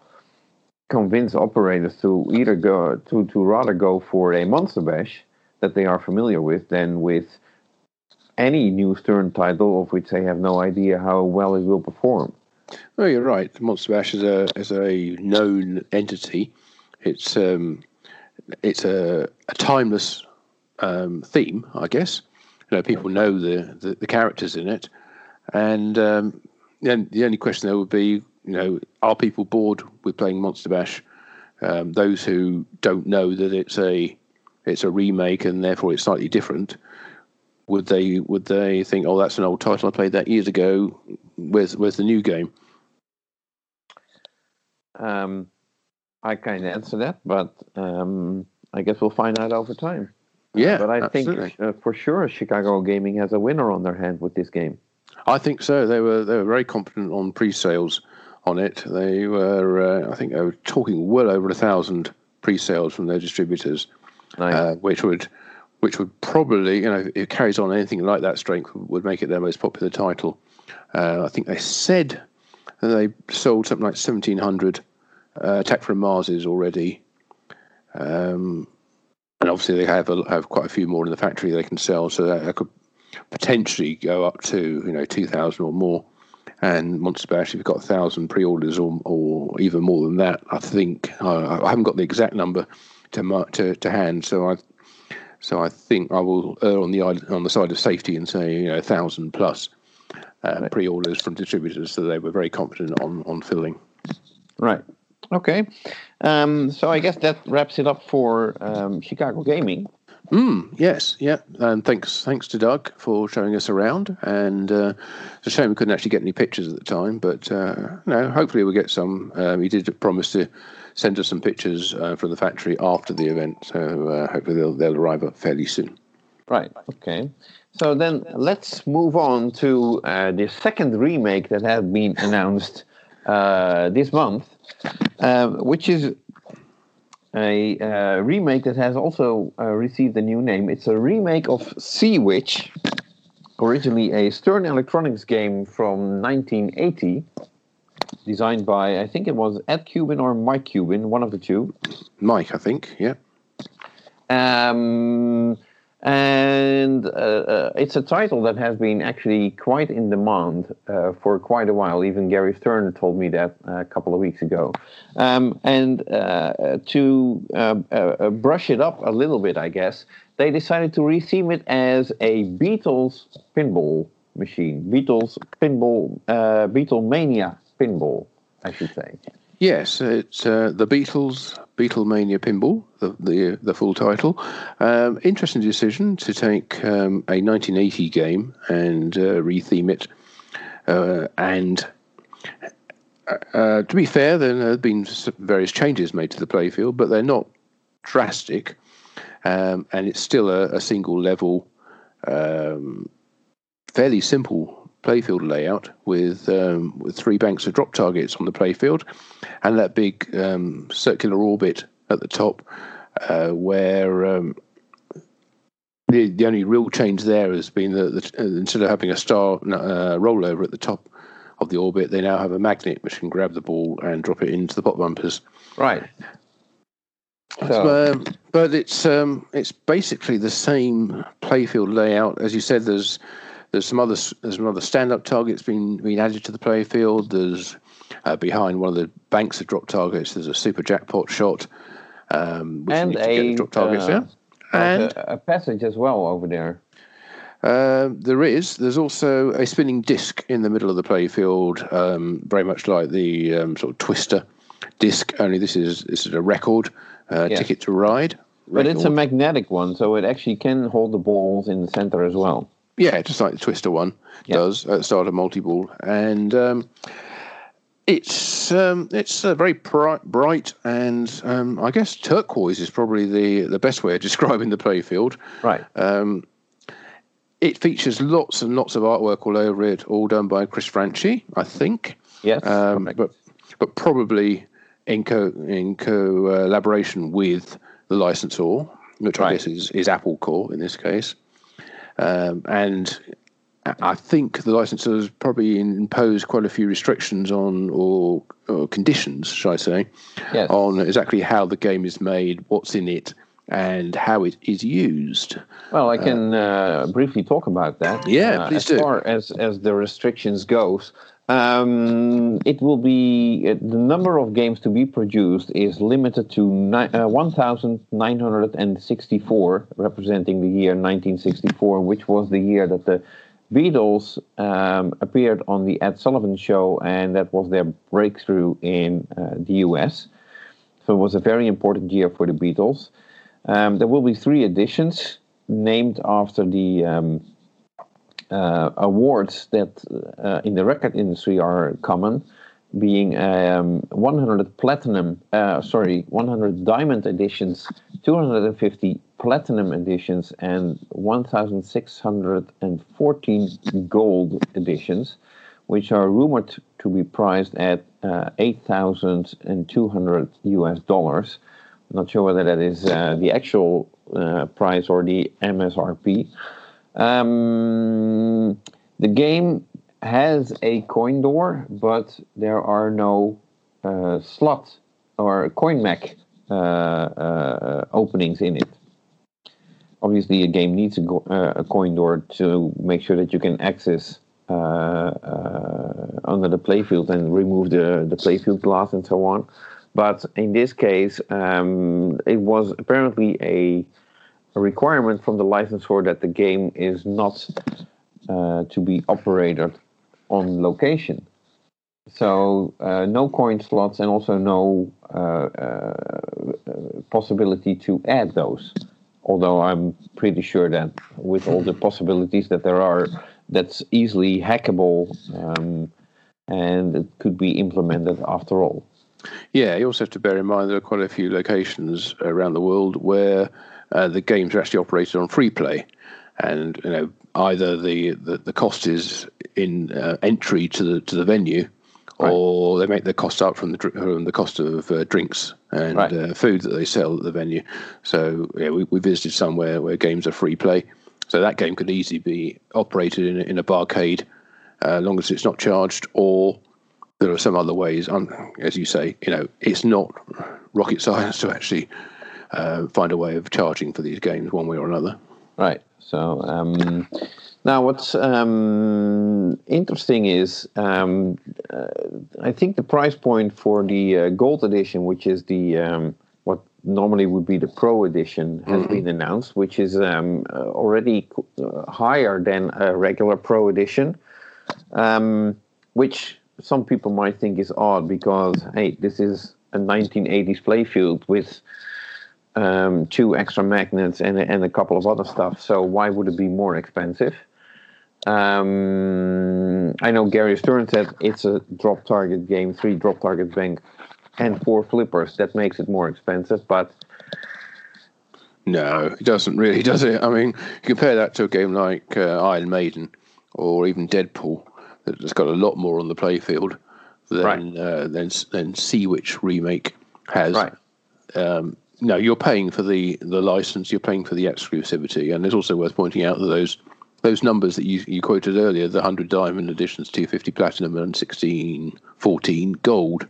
convince operators to either go to to rather go for a Monster Bash that they are familiar with than with any new Stern title of which they have no idea how well it will perform. Oh, you're right. Monster Bash is a is a known entity. It's um, it's a, a timeless um, theme, I guess. You know, people know the, the, the characters in it, and um, the only question there would be, you know, are people bored with playing Monster Bash? Um, those who don't know that it's a it's a remake and therefore it's slightly different, would they would they think, oh, that's an old title I played that years ago? Where's where's the new game? Um, I can't answer that, but um, I guess we'll find out over time. Yeah, uh, but I absolutely. think uh, for sure Chicago Gaming has a winner on their hand with this game. I think so. They were they were very confident on pre-sales on it. They were, uh, I think, they were talking well over a thousand pre-sales from their distributors uh, which would which would probably, you know, if it carries on anything like that strength, would make it their most popular title. Uh, I think they said they sold something like 1,700 uh, Attack from Marses already. Um, and obviously they have a, have quite a few more in the factory they can sell, so that, could potentially go up to you know two thousand or more. And Monster Bash, if you've got a thousand pre-orders or, or even more than that, I think uh, I haven't got the exact number to to, to hand, so I so I think I will err on the on the side of safety and say you know a thousand plus uh, right. pre-orders from distributors, so they were very confident on on filling. Right. Okay. Um, so I guess that wraps it up for um, Chicago Gaming. Mm, yes, yeah, and thanks thanks to Doug for showing us around. And uh, it's a shame we couldn't actually get any pictures at the time, but uh, no, hopefully we'll get some. Um, he did promise to send us some pictures uh, from the factory after the event, so uh, hopefully they'll they'll arrive up fairly soon. Right. Okay. So then let's move on to uh, the second remake that has been announced uh, this month, um, which is a uh, remake that has also uh, received a new name. It's a remake of Sea Witch, originally a Stern Electronics game from 1980, designed by I think it was Ed Kubin or Mike Kubin, one of the two. Mike, I think, yeah. Um, and uh, uh, it's a title that has been actually quite in demand uh, for quite a while. Even Gary Stern told me that a couple of weeks ago. Um, and uh, to uh, uh, brush it up a little bit, I guess, they decided to retheme it as a Beatles pinball machine. Beatles pinball, Beatlemania pinball, I should say. Yes, it's uh, the Beatles Beatlemania Pinball, the the, the full title. Um, interesting decision to take um, a 1980 game and uh, retheme it. Uh, and uh, uh, to be fair, there have been various changes made to the playfield, but they're not drastic. Um, and it's still a, a single level, um, fairly simple playfield layout with um, with three banks of drop targets on the playfield, and that big um, circular orbit at the top, uh, where um, the the only real change there has been that the, uh, instead of having a star uh, rollover at the top of the orbit, they now have a magnet which can grab the ball and drop it into the pop bumpers. Right. So. Um, but it's um, it's basically the same playfield layout as you said. There's there's some other there's some other stand-up targets being being added to the playfield. There's uh, behind one of the banks of drop targets. There's a super jackpot shot, um, which and a drop targets uh, and a, a, passage as well over there. Uh, there is. There's also a spinning disc in the middle of the playfield, um, very much like the um, sort of twister disc. Only this is this is a record uh, yes. ticket to ride. Record. But it's a magnetic one, so it actually can hold the balls in the center as well. Yeah, just like the Twister one yep. does at the start of multi ball, and um, it's um, it's uh, very bright, bright and um, I guess turquoise is probably the the best way of describing the playfield. Right. Um, it features lots and lots of artwork all over it, all done by Chris Franchi, I think. Yes. Um, but but probably in co in collaboration with the licensor, which right. I guess is, is Apple Corps in this case. Um, and I think the licensors probably impose quite a few restrictions on, or, or conditions, shall I say, yes. on exactly how the game is made, what's in it, and how it is used. Well, I can uh, briefly talk about that. Yeah, uh, please as do. As far as, as the restrictions goes, um, it will be uh, the number of games to be produced is limited to ni- uh, 1,964, representing the year 1964, which was the year that the Beatles um, appeared on the Ed Sullivan Show, and that was their breakthrough in uh, the US. So it was a very important year for the Beatles. Um, there will be three editions named after the um, uh, awards that uh, in the record industry are common, being um, 100 platinum, uh, sorry, 100 diamond editions, 250 platinum editions, and 1,614 gold editions, which are rumored to be priced at uh, 8,200 US dollars. Not sure whether that is uh, the actual uh, price or the MSRP. Um, the game has a coin door, but there are no uh, slot or coin mech uh, uh, openings in it. obviously a game needs a, uh, a, coin door to make sure that you can access uh, uh, under the playfield and remove the, the playfield glass and so on. But in this case, um, it was apparently a, requirement from the licensor that the game is not uh, to be operated on location. So uh, no coin slots and also no uh, possibility to add those although I'm pretty sure that with all the possibilities that there are, that's easily hackable um, and it could be implemented after all. Yeah, you also have to bear in mind there are quite a few locations around the world where uh, the games are actually operated on free play, and you know either the the, the cost is in uh, entry to the to the venue, right. or they make the cost up from the from the cost of uh, drinks and right. uh, food that they sell at the venue. So yeah, we, we visited somewhere where games are free play, so that game could easily be operated in a, in a barcade, uh, as long as it's not charged, or there are some other ways. Um, as you say, you know, it's not rocket science to actually uh, find a way of charging for these games one way or another. Right. So. Um, now, what's um, interesting is um, uh, I think the price point for the uh, gold edition, which is the um, what normally would be the pro edition, has mm-hmm. been announced, which is um, uh, already uh, higher than a regular pro edition, um, which some people might think is odd because hey, this is a 1980s playfield with um, two extra magnets and, and a couple of other stuff. So why would it be more expensive? Um, I know Gary Stern said it's a drop target game, three drop target bank, and four flippers. That makes it more expensive, but no, it doesn't really, does it? I mean, compare that to a game like uh, Iron Maiden or even Deadpool, that's got a lot more on the playfield than right. uh, than than Sea Witch remake has. Right. Um, no, you're paying for the the license, you're paying for the exclusivity, and it's also worth pointing out that those those numbers that you, you quoted earlier, the 100 diamond editions, 250 platinum, and 16, 14 gold,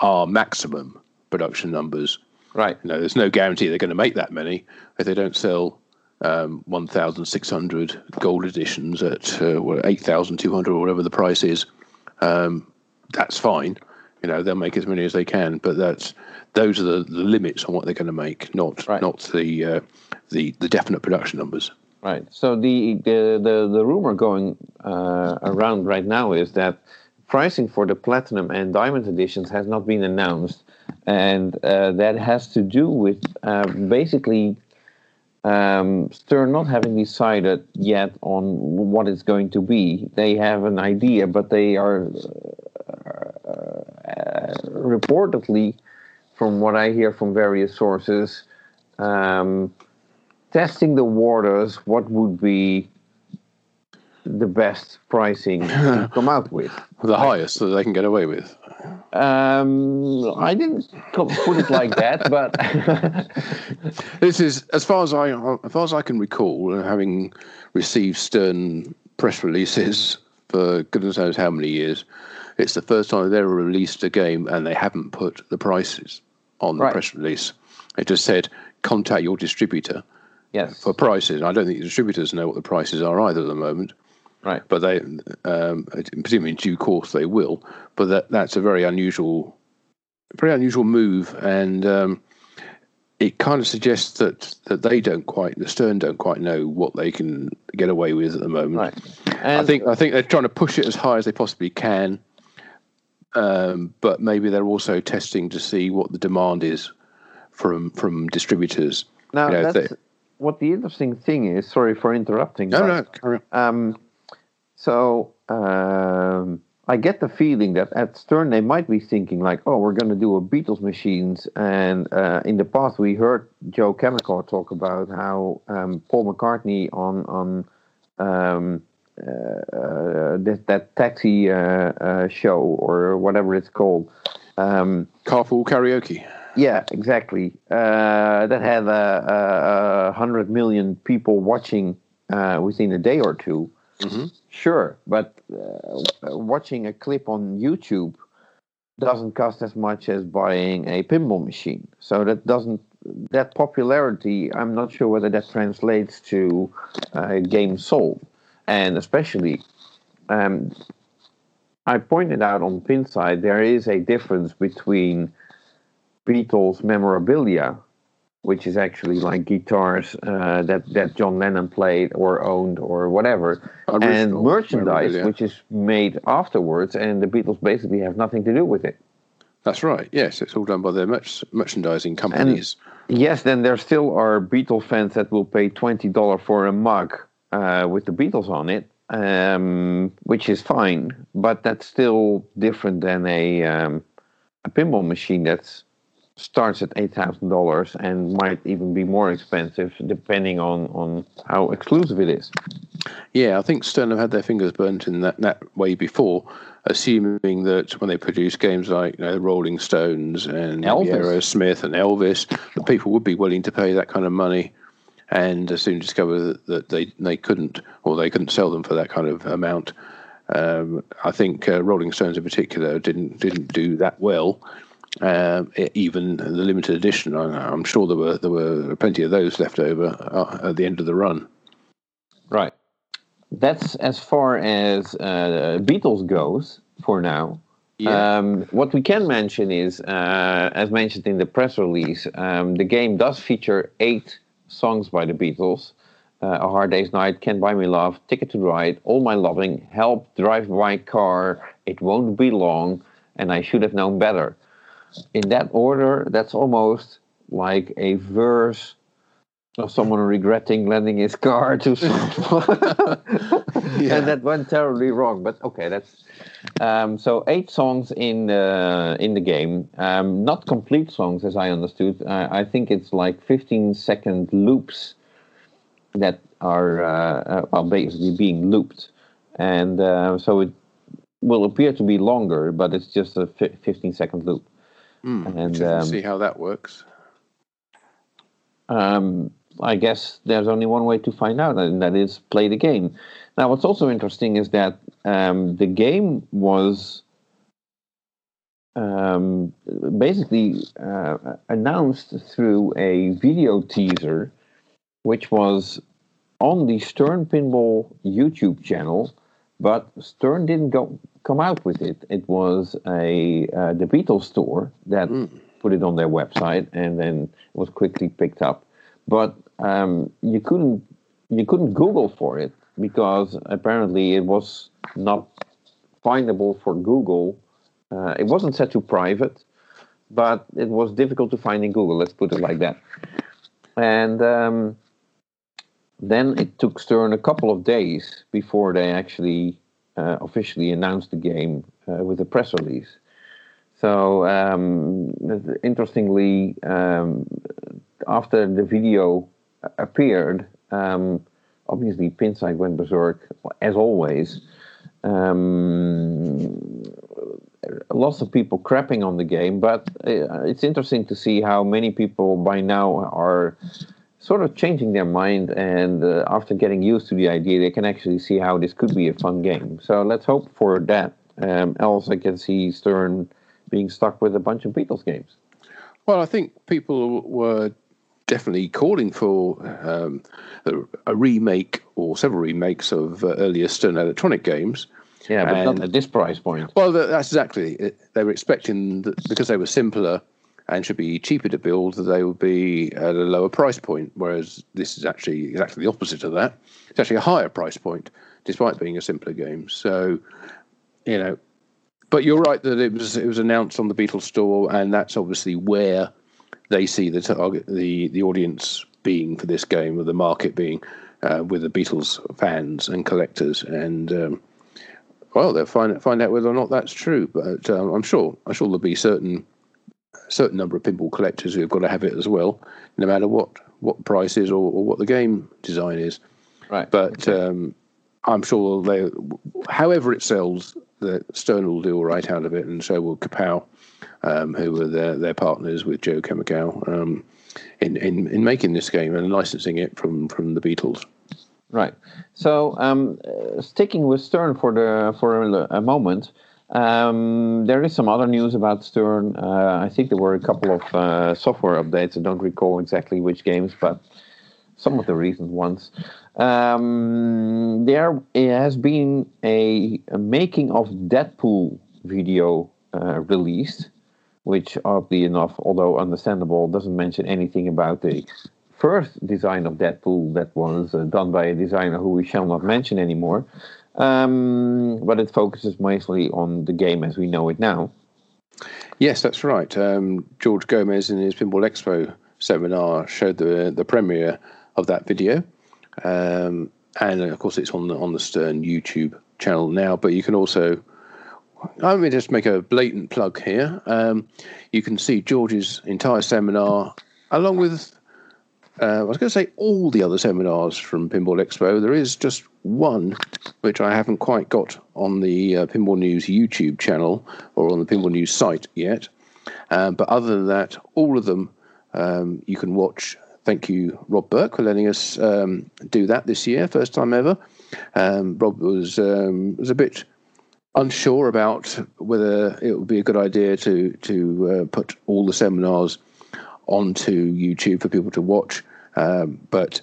are maximum production numbers. Right. You know, there's no guarantee they're going to make that many if they don't sell um, 1,600 gold editions at uh, 8,200 or whatever the price is. Um, that's fine. You know, they'll make as many as they can, but that's those are the, the limits on what they're going to make, not right. not the uh, the the definite production numbers. Right. So the the the, the rumor going uh, around right now is that pricing for the platinum and diamond editions has not been announced, and uh, that has to do with uh, basically um, Stern not having decided yet on what it's going to be. They have an idea, but they are uh, uh, reportedly, from what I hear from various sources. Um, testing the waters, what would be the best pricing to come out with? The highest that they can get away with. Um, I didn't put it like that, but this is as far as I as far as I can recall, having received Stern press releases for goodness knows how many years. It's the first time they've ever released a game and they haven't put the prices on the right. press release. It just said contact your distributor Yes. For prices, I don't think the distributors know what the prices are either at the moment. Right. But they, um, presumably in due course, they will. But that that's a very unusual, very unusual move, and um, it kind of suggests that that they don't quite, the Stern don't quite know what they can get away with at the moment. Right. And I think I think they're trying to push it as high as they possibly can. Um, but maybe they're also testing to see what the demand is from from distributors. Now, you know, that's, what the interesting thing is, sorry for interrupting. No, but, no. Um, so um, I get the feeling that at Stern they might be thinking like, oh, we're going to do a Beatles machines, and uh, in the past we heard Joe Kaminkow talk about how um, Paul McCartney on on uh, uh, that, that taxi uh, show or whatever it's called. Um, Carpool karaoke. Yeah, exactly. Uh, that had a, hundred million people watching uh, within a day or 2 mm-hmm. Sure, but uh, watching a clip on YouTube doesn't cost as much as buying a pinball machine. So that doesn't that popularity, I'm not sure whether that translates to uh, games sold, and especially. Um, I pointed out on Pinside there is a difference between Beatles memorabilia, which is actually like guitars uh, that that John Lennon played or owned or whatever, Original and merchandise which is made afterwards, and the Beatles basically have nothing to do with it. That's right. Yes, it's all done by their merch- merchandising companies. And yes, then there still are Beatle fans that will pay twenty dollar for a mug uh, with the Beatles on it, um, which is fine, but that's still different than a um, a pinball machine that starts at eight thousand dollars and might even be more expensive depending on on how exclusive it is. Yeah, I think Stern have had their fingers burnt in that, that way before, assuming that when they produce games like you know, Rolling Stones and Aerosmith and Elvis, that people would be willing to pay that kind of money, and soon discover that they they couldn't or they couldn't sell them for that kind of amount. Um, I think uh, Rolling Stones in particular didn't didn't do that well uh, even the limited edition. I'm sure there were there were plenty of those left over uh, at the end of the run. Right. That's as far as uh, Beatles goes for now. Yeah. Um, what we can mention is, uh, as mentioned in the press release, um, the game does feature eight songs by the Beatles. Uh, a Hard Day's Night, Can't Buy Me Love, Ticket to Ride, All My Loving, Help, Drive My Car, It Won't Be Long, and I Should Have Known Better in that order, that's almost like a verse of someone regretting lending his car to someone. yeah. And that went terribly wrong. But okay, that's um, so eight songs in uh, in the game. Um, not complete songs, as I understood. Uh, I think it's like 15 second loops that are uh, uh basically being looped, and uh, so it will appear to be longer, but it's just a 15 second loop. Mm, and um, see how that works. Um, I guess there's only one way to find out, and that is play the game. Now, what's also interesting is that um, the game was um, basically uh, announced through a video teaser, which was on the Stern Pinball YouTube channel, but Stern didn't go come out with it. It was a uh, the Beatles store that mm. put it on their website, and then it was quickly picked up. But um, you couldn't you couldn't Google for it because apparently it was not findable for Google. Uh, it wasn't set to private, but it was difficult to find in Google. Let's put it like that. And um, then it took Stern a couple of days before they actually uh, officially announced the game uh, with a press release. So um, interestingly, um, after the video appeared, um, obviously Pinside went berserk as always. Um, lots of people crapping on the game, but uh, it's interesting to see how many people by now are sort of changing their mind and uh, after getting used to the idea they can actually see how this could be a fun game. So let's hope for that. Um, else i can see stern being stuck with a bunch of beatles games. Well i think people were definitely calling for um, a, remake or several remakes of uh, earlier stern electronic games yeah but and, not at this price point well that's exactly it. they were expecting that because they were simpler and should be cheaper to build, that they would be at a lower price point. Whereas this is actually exactly the opposite of that. It's actually a higher price point, despite being a simpler game. So, you know, but you're right that it was it was announced on the Beatles store, and that's obviously where they see the target, the the audience being for this game, or the market being uh, with the Beatles fans and collectors, and um, well, they'll find find out whether or not that's true. But um, I'm sure I'm sure there'll be certain certain number of pinball collectors who have got to have it as well, no matter what what price is or, or what the game design is. Right. But okay. um, I'm sure they, however it sells, the Stern will do all right out of it, and so will Kapow, um, who were their their partners with Joe Kaminkow um, in, in in making this game and licensing it from from the Beatles. Right. So um, sticking with Stern for the for a, a moment. Um, there is some other news about Stern. Uh, I think there were a couple of uh, software updates. I don't recall exactly which games, but some of the recent ones. Um, there has been a, a, making of Deadpool video uh, released, which oddly enough, although understandable, doesn't mention anything about the first design of Deadpool that was uh, done by a designer who we shall not mention anymore. Um, but it focuses mostly on the game as we know it now. Yes, that's right. Um, George Gomez in his Pinball Expo seminar showed the the premiere of that video, um, and of course it's on the on the Stern YouTube channel now. But you can also, let me just make a blatant plug here. Um, you can see George's entire seminar along with uh, I was going to say all the other seminars from Pinball Expo. There is just one which I haven't quite got on the uh, Pinball News YouTube channel or on the Pinball News site yet. Um, but other than that, all of them um, you can watch. Thank you, Rob Berk, for letting us um, do that this year, first time ever. Um, Rob was um, was a bit unsure about whether it would be a good idea to to uh, put all the seminars onto YouTube for people to watch. Um, but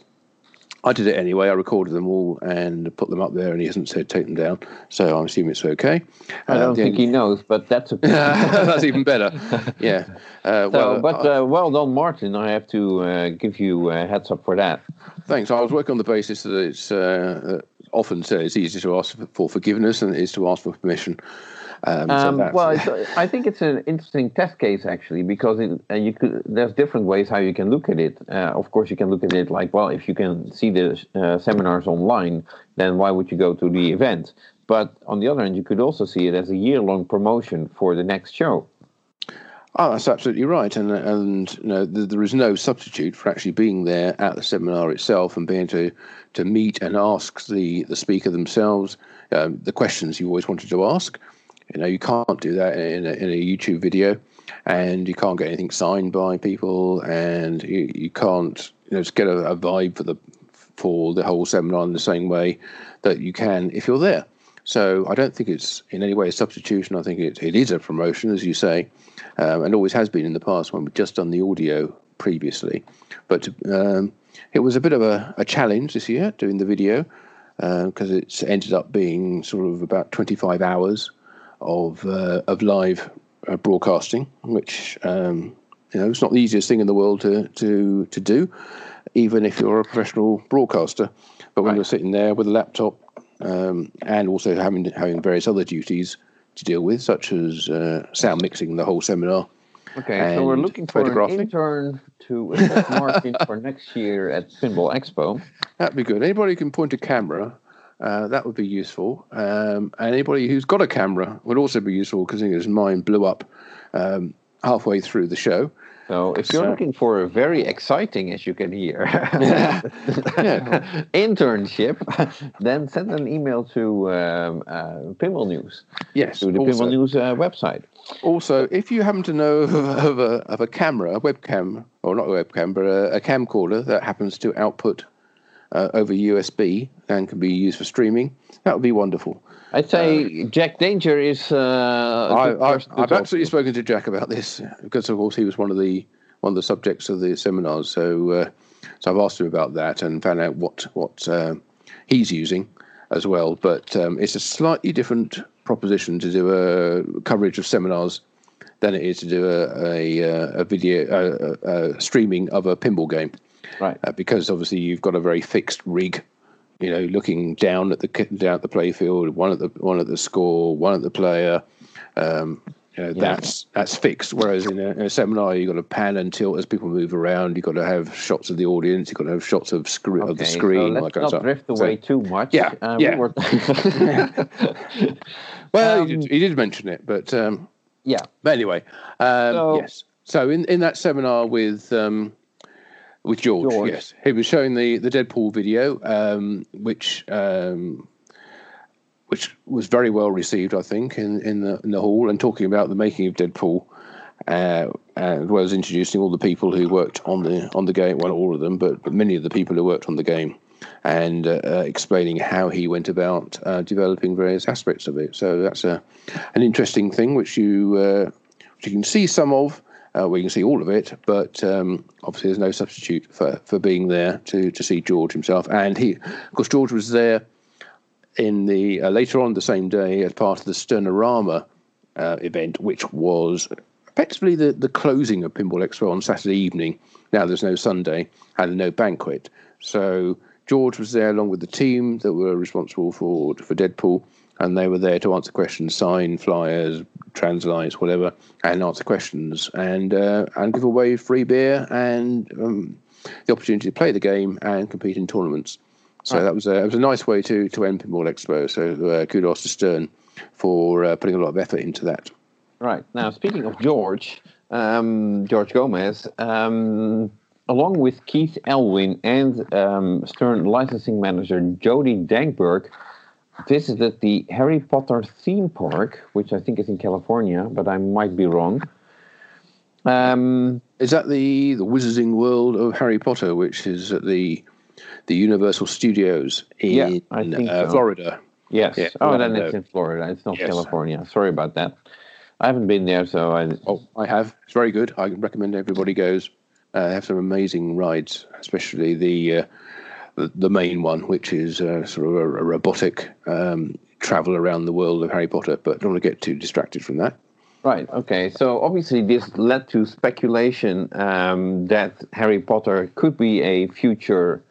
I did it anyway. I recorded them all and put them up there, and he hasn't said take them down. So I'm assuming it's okay. I don't uh, think he knows, but that's okay. that's even better. Yeah. Uh, so, well, but uh, well done, Martin. I have to uh, give you a heads up for that. Thanks. I was working on the basis that it's uh, often said it's easier to ask for forgiveness than it is to ask for permission. Um, um, so well, I think it's an interesting test case actually because it, uh, you could. There's different ways how you can look at it. Uh, of course, you can look at it like, well, if you can see the uh, seminars online, then why would you go to the event? But on the other hand, you could also see it as a year-long promotion for the next show. Oh, that's absolutely right, and and you know, there is no substitute for actually being there at the seminar itself and being to to meet and ask the the speaker themselves um, the questions you always wanted to ask. You know, you can't do that in a, in a YouTube video, and you can't get anything signed by people, and you, you can't you know just get a, a vibe for the for the whole seminar in the same way that you can if you're there. So I don't think it's in any way a substitution. I think it, it is a promotion, as you say, um, and always has been in the past when we've just done the audio previously. But um, it was a bit of a, a, challenge this year doing the video because uh, it's ended up being sort of about 25 hours of uh, of live uh, broadcasting, which um, you know it's not the easiest thing in the world to to to do, even if you're a professional broadcaster. But when right. you're sitting there with a laptop um, and also having having various other duties to deal with, such as uh, sound mixing the whole seminar. Okay, so we're looking for an intern to Martin for next year at Pinball Expo. That'd be good. Anybody can point a camera uh, that would be useful. Um, anybody who's got a camera would also be useful because his mind blew up um, halfway through the show. So, if you're so, looking for a very exciting, as you can hear, internship, then send an email to um, uh, Pinball News. Yes, to the also, Pinball News uh, website. Also, if you happen to know of, of, a, of a camera, a webcam, or not a webcam, but a, a camcorder that happens to output uh, over USB and can be used for streaming, that would be wonderful. I'd say uh, Jack Danger is. Uh, I, have absolutely spoken to Jack about this because, of course, he was one of the one of the subjects of the seminars. So, uh, so I've asked him about that and found out what what uh, he's using as well. But um, it's a slightly different proposition to do a coverage of seminars than it is to do a a, a video a, a streaming of a pinball game right? Uh, because obviously you've got a very fixed rig, you know, looking down at the down at the playfield, one at the one at the score, one at the player. Um, you know, yeah. that's that's fixed. Whereas in a, in a, seminar, you've got to pan and tilt as people move around. You've got to have shots of the audience. You've got to have shots of, scre- okay, of the screen. So let's like not drift away so, too much. Yeah, um, yeah. We were well, um, he, did, he, did, mention it, but um, yeah. But anyway, um, so, yes. So in, in that seminar with um, with George, George, yes, he was showing the the Deadpool video, um, which um, which was very well received, I think, in in the in the hall, and talking about the making of Deadpool, uh, as well as introducing all the people who worked on the on the game. Well, all of them, but, but many of the people who worked on the game, and uh, uh, explaining how he went about uh, developing various aspects of it. So that's a an interesting thing which you uh, which you can see some of. Uh, well, you can see all of it, but um, obviously there's no substitute for, for being there to, to see George himself. And he, of course, George was there in the uh, later on the same day as part of the Sternorama event, which was effectively the, the closing of Pinball Expo on Saturday evening. Now there's no Sunday and no banquet. So George was there along with the team that were responsible for for Deadpool, and they were there to answer questions, sign flyers, translate, whatever, and answer questions and uh, and give away free beer and um, the opportunity to play the game and compete in tournaments. So that was a it was a nice way to to end Pinball Expo. So uh, kudos to Stern for uh, putting a lot of effort into that. Right now, speaking of George, um, George Gomez. Um, along with Keith Elwin and um, Stern licensing manager Jody Dankberg, visited the Harry Potter theme park, which I think is in California, but I might be wrong. Um, is that the the Wizarding World of Harry Potter, which is at the the Universal Studios in yeah, uh, so. Florida? Yes. Yeah, oh, then it's in Florida. It's not yes. California. Sorry about that. I haven't been there, so I. Oh, I have. It's very good. I recommend everybody goes. Uh, they have some amazing rides, especially the uh, the, main one, which is uh, sort of a, a robotic um, travel around the world of Harry Potter. But don't want to get too distracted from that. Right. Okay. So obviously, this led to speculation um, that Harry Potter could be a future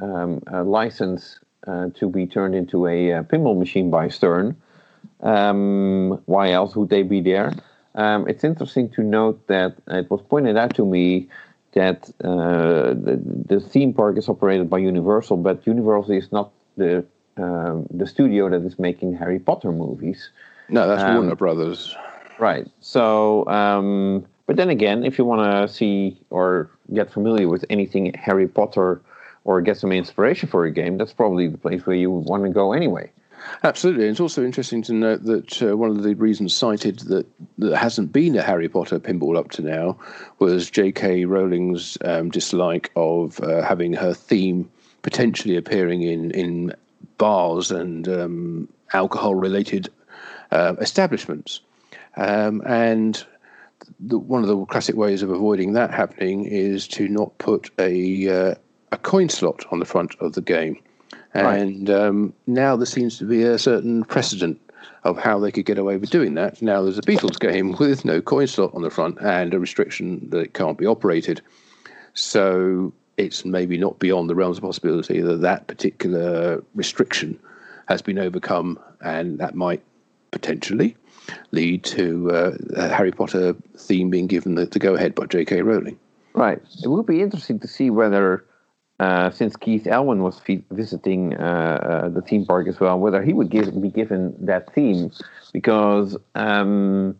um, a license uh, to be turned into a, a uh, pinball machine by Stern. Um, why else would they be there? Um, it's interesting to note that it was pointed out to me that uh, the, the, theme park is operated by Universal, but Universal is not the um, the studio that is making Harry Potter movies. No, that's um, Warner Brothers. Right. So, um, but then again, if you want to see or get familiar with anything Harry Potter or get some inspiration for a game, that's probably the place where you want to go anyway. Absolutely. It's also interesting to note that uh, one of the reasons cited that there hasn't been a Harry Potter pinball up to now was J.K. Rowling's um, dislike of uh, having her theme potentially appearing in, in bars and um, alcohol related uh, establishments. Um, and the, one of the classic ways of avoiding that happening is to not put a, uh, a coin slot on the front of the game. And right. um, now there seems to be a certain precedent of how they could get away with doing that. Now there's a Beatles game with no coin slot on the front and a restriction that it can't be operated. So it's maybe not beyond the realms of possibility that that particular restriction has been overcome, and that might potentially lead to uh, a Harry Potter theme being given the, the go ahead by J.K. Rowling. Right. It will be interesting to see whether uh, since Keith Elwin was visiting uh, uh, the theme park as well, whether he would give, be given that theme, because um,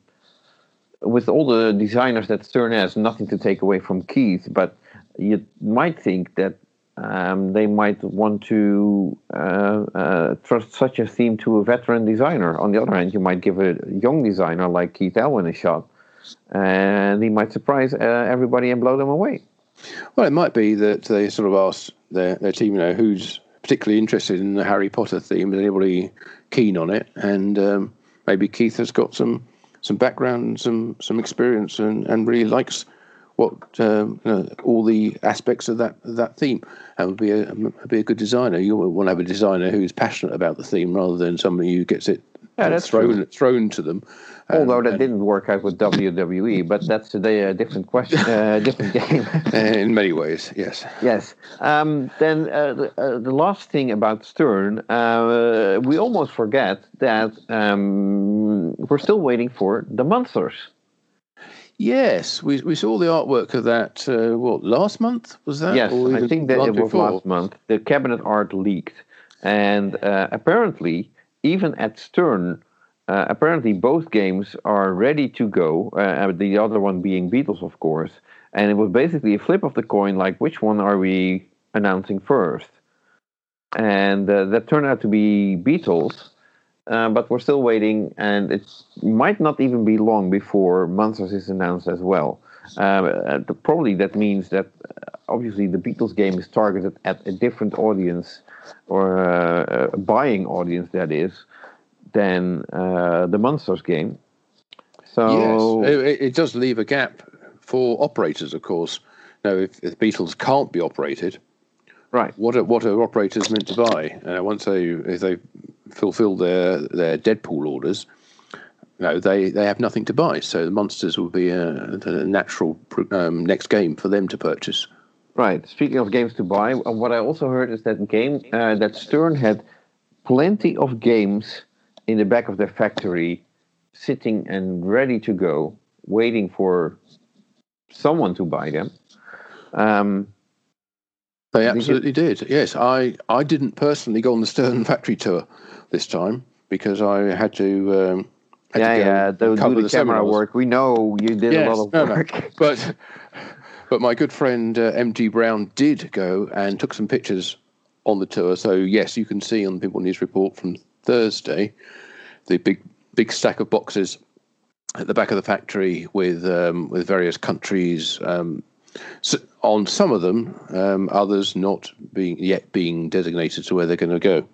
with all the designers that Stern has, nothing to take away from Keith, but you might think that um, they might want to uh, uh, trust such a theme to a veteran designer. On the other hand, you might give a young designer like Keith Elwin a shot, and he might surprise everybody and blow them away. Well, it might be that they sort of ask their, their team, you know, who's particularly interested in the Harry Potter theme, is anybody keen on it? And um, maybe Keith has got some some background, some some experience, and, and really likes what um, you know, all the aspects of that that theme, and would be a be a good designer. You want to have a designer who's passionate about the theme rather than somebody who gets it yeah, thrown true. thrown to them Although that didn't work out with WWE, but that's a, a different question, uh, different game. In many ways, yes. Yes. Um, then uh, the, uh, the, last thing about Stern, uh, we almost forget that um, we're still waiting for the Munsters. Yes, we, we saw the artwork of that. Uh, what last month was that? Yes, I think that it was before? last month. The cabinet art leaked, and uh, apparently, even at Stern uh, apparently, both games are ready to go. Uh, the other one being Beatles, of course. And it was basically a flip of the coin, like which one are we announcing first? And uh, that turned out to be Beatles, uh, but we're still waiting, and it might not even be long before Munsters is announced as well. uh, the, probably that means that obviously the Beatles game is targeted at a different audience or a buying audience that is than uh, the Munsters game. So yes, it, it, does leave a gap for operators, of course. Now, if, if the Beatles can't be operated, right? What are, what are operators meant to buy? Uh, once they if they fulfil their their Deadpool orders, no, they, they have nothing to buy. So the Munsters will be a, a natural um, next game for them to purchase. Right. Speaking of games to buy, uh, what I also heard is that game uh, that Stern had plenty of games in the back of their factory, sitting and ready to go, waiting for someone to buy them. Um, they absolutely did. did. Yes, I I didn't personally go on the Stern factory tour this time because I had to. Um, yeah, yeah, do, do the, the camera seminars. work. We know you did yes, a lot of no, work. No. But but my good friend uh, MG Brown did go and took some pictures on the tour. So yes, you can see on the Pinball News report from Thursday the big big stack of boxes at the back of the factory with um, with various countries. Um, so on some of them, um, others not being yet being designated to where they're going to go.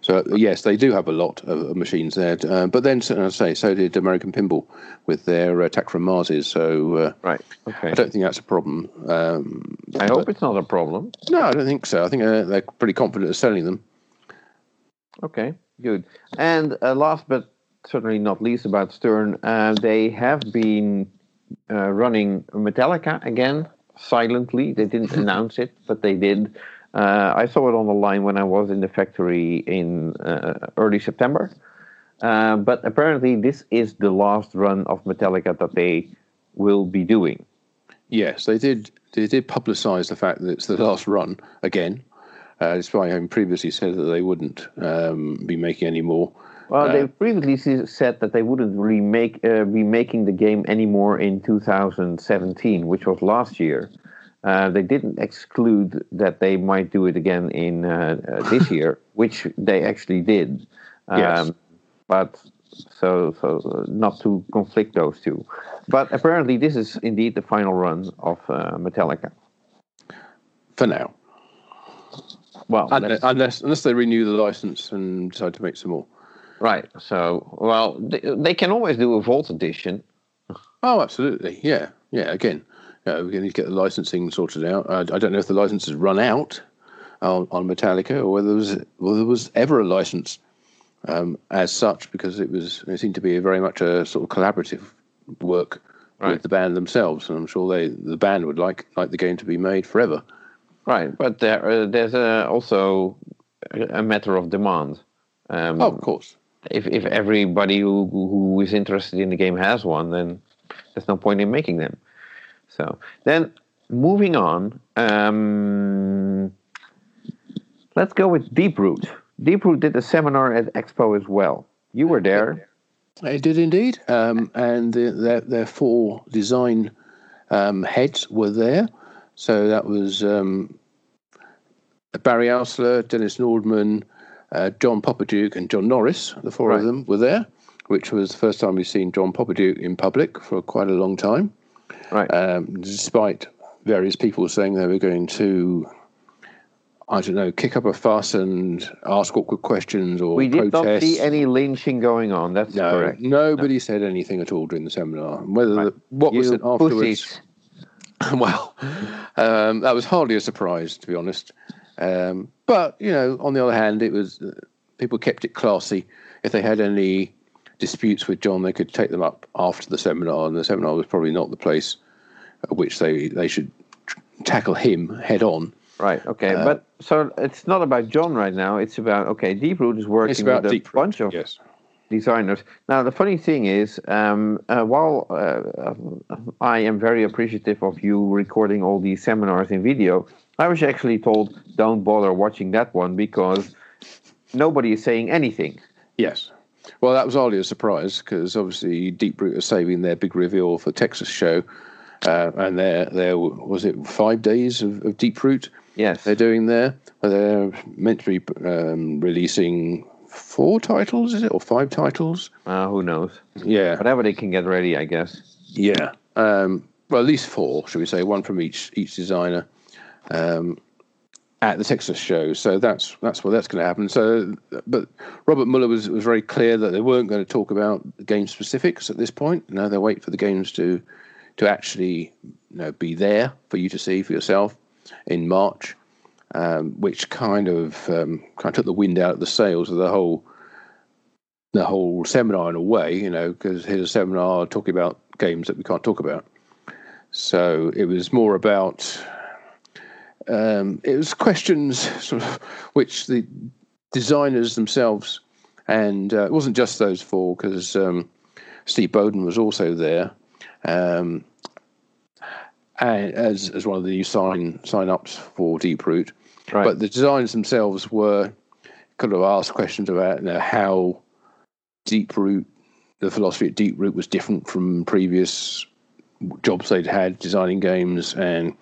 So yes, they do have a lot of, machines there. Uh, but then, as I say, so did American Pinball with their attack from Marses. So uh, right, okay. I don't think that's a problem. Um, I hope it's not a problem. No, I don't think so. I think uh, they're pretty confident of selling them. Okay, good. And uh, last but certainly not least about Stern, uh, they have been running Metallica again silently. They didn't announce it, but they did. Uh, I saw it on the line when I was in the factory in uh, early September. Uh, but apparently, this is the last run of Metallica that they will be doing. Yes, they did. They did publicise the fact that it's the last run again, uh, despite having previously said that they wouldn't um, be making any more. Well, they uh, previously said that they wouldn't remake, uh, be making the game anymore in 2017, which was last year. Uh, they didn't exclude that they might do it again in uh, uh, this year, which they actually did. Um, yes. But so so uh, not to conflict those two. But apparently, this is indeed the final run of uh, Metallica. For now. Well, unless, unless unless they renew the license and decide to make some more. Right. So, well, they, they can always do a Vault edition. Oh, absolutely. Yeah. Yeah. Again, uh, we need to get the licensing sorted out. Uh, I don't know if the license has run out on, on Metallica or whether there was whether there was ever a license um, as such, because it was it seemed to be very much a sort of collaborative work right. with the band themselves, and I'm sure they the band would like like the game to be made forever. Right, but there uh, there's uh, also a matter of demand. Um, oh, of course. If if everybody who who is interested in the game has one, then there's no point in making them. So then moving on, um, let's go with Deeproot. Deeproot did a seminar at Expo as well. You were there. I did indeed, um, and the, their, their four design um, heads were there. So that was um, Barry Oursler, Dennis Nordman, uh, John Popadiuk, and John Norris. The four right. of them were there, which was the first time we've seen John Popadiuk in public for quite a long time. Right. Um, despite various people saying they were going to, I don't know, kick up a fuss and ask awkward questions or we did protest. not see any lynching going on. That's no, correct. Nobody no. said anything at all during the seminar. Whether right. the, what you was it afterwards. well, um, that was hardly a surprise, to be honest. Um, but you know, on the other hand, it was uh, people kept it classy. If they had any disputes with John, they could take them up after the seminar, and the seminar was probably not the place at which they they should tackle him head on. Right. Okay. Uh, but so it's not about John right now. It's about okay. Deeproot is working with a Deep bunch of yes. Designers. Now the funny thing is, um, uh, while uh, I am very appreciative of you recording all these seminars in video, I was actually told don't bother watching that one because nobody is saying anything. Yes. Well, that was hardly a surprise because obviously Deeproot are saving their big reveal for Texas show, uh, and there there was it five days of, of Deeproot. Yes, they're doing there. They're meant to be um, releasing four titles, is it, or five titles? Uh, who knows? Yeah, whatever they can get ready, I guess. Yeah. Um, well, at least four, should we say, one from each each designer. Um, at the Texas show. So that's that's what that's going to happen. So, but Robert Muller was was very clear that they weren't going to talk about game specifics at this point. No, they'll wait for the games to to actually you know, be there for you to see for yourself in March, um, which kind of um, kind of took the wind out of the sails of the whole the whole seminar in a way. You know, because here's a seminar talking about games that we can't talk about. So it was more about um, it was questions sort of which the designers themselves, and uh, it wasn't just those four because um, Steve Bowden was also there, um, and as as one of the new sign sign ups for Deeproot. Right. But the designers themselves were kind of asked questions about you know, how Deeproot, the philosophy at Deeproot was different from previous jobs they'd had designing games and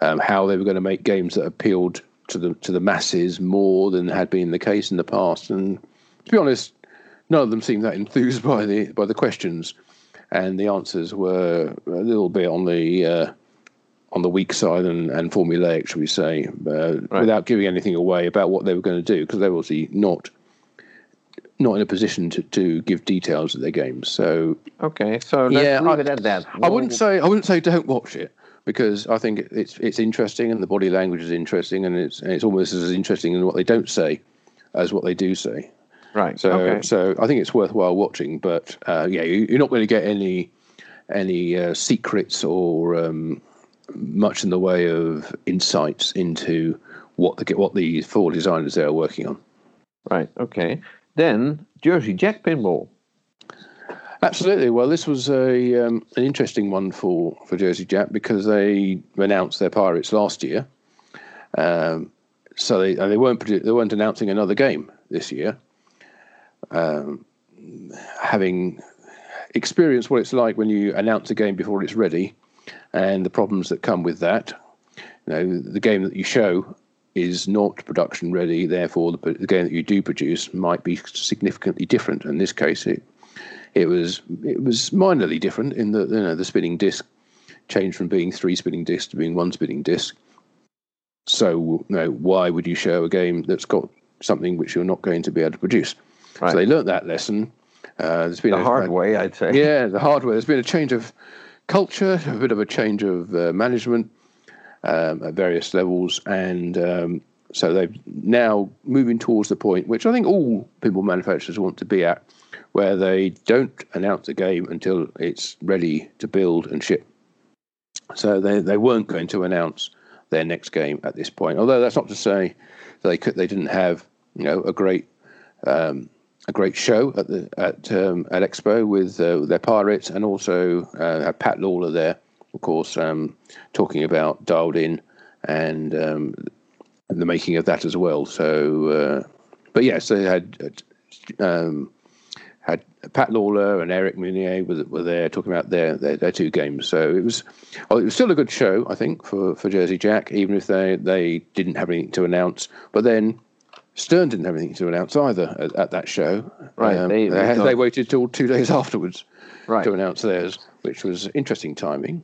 um, how they were going to make games that appealed to the to the masses more than had been the case in the past. And to be honest, none of them seemed that enthused by the by the questions, and the answers were a little bit on the uh, on the weak side and, and formulaic, shall we say, uh, right. without giving anything away about what they were going to do, because they were obviously not not in a position to, to give details of their games. So okay, so yeah, I, it at that. I wouldn't say I wouldn't say don't watch it because I think it's it's interesting and the body language is interesting and it's and it's almost as interesting in what they don't say as what they do say. Right. So okay. so I think it's worthwhile watching, but uh, yeah, you, are not going to get any any uh, secrets or um, much in the way of insights into what the what the four designers they are working on. Right. Okay. Then Jersey Jack pinball. Absolutely. Well, this was a um, an interesting one for, for Jersey Jack because they announced their Pirates last year, um, so they they weren't they weren't announcing another game this year. Um, having experienced what it's like when you announce a game before it's ready, and the problems that come with that, you know, the game that you show is not production ready. Therefore, the, the game that you do produce might be significantly different. In this case, it it was it was minorly different in that you know the spinning disc changed from being three spinning discs to being one spinning disc. So you know, why would you show a game that's got something which you're not going to be able to produce? Right. So they learnt that lesson. Uh, there's been the a, hard a, way, I'd say. Yeah, the hard way. There's been a change of culture, a bit of a change of uh, management um, at various levels, and um, so they're now moving towards the point which I think all pinball manufacturers want to be at, where they don't announce a game until it's ready to build and ship. So they, they weren't going to announce their next game at this point. Although that's not to say they could they didn't have you know a great um, a great show at the at um, at Expo with, uh, their pirates and also uh, Pat Lawlor there, of course, um, talking about dialed in and, um, the making of that as well. So, uh, but yes, they had um, had Pat Lawlor and Eric Meunier were, were there talking about their, their, their two games. So it was well, it was still a good show, I think, for, for Jersey Jack, even if they, they didn't have anything to announce. But then Stern didn't have anything to announce either at, at that show. Right, um, they, they, they, waited till two days afterwards right. to announce theirs, which was interesting timing.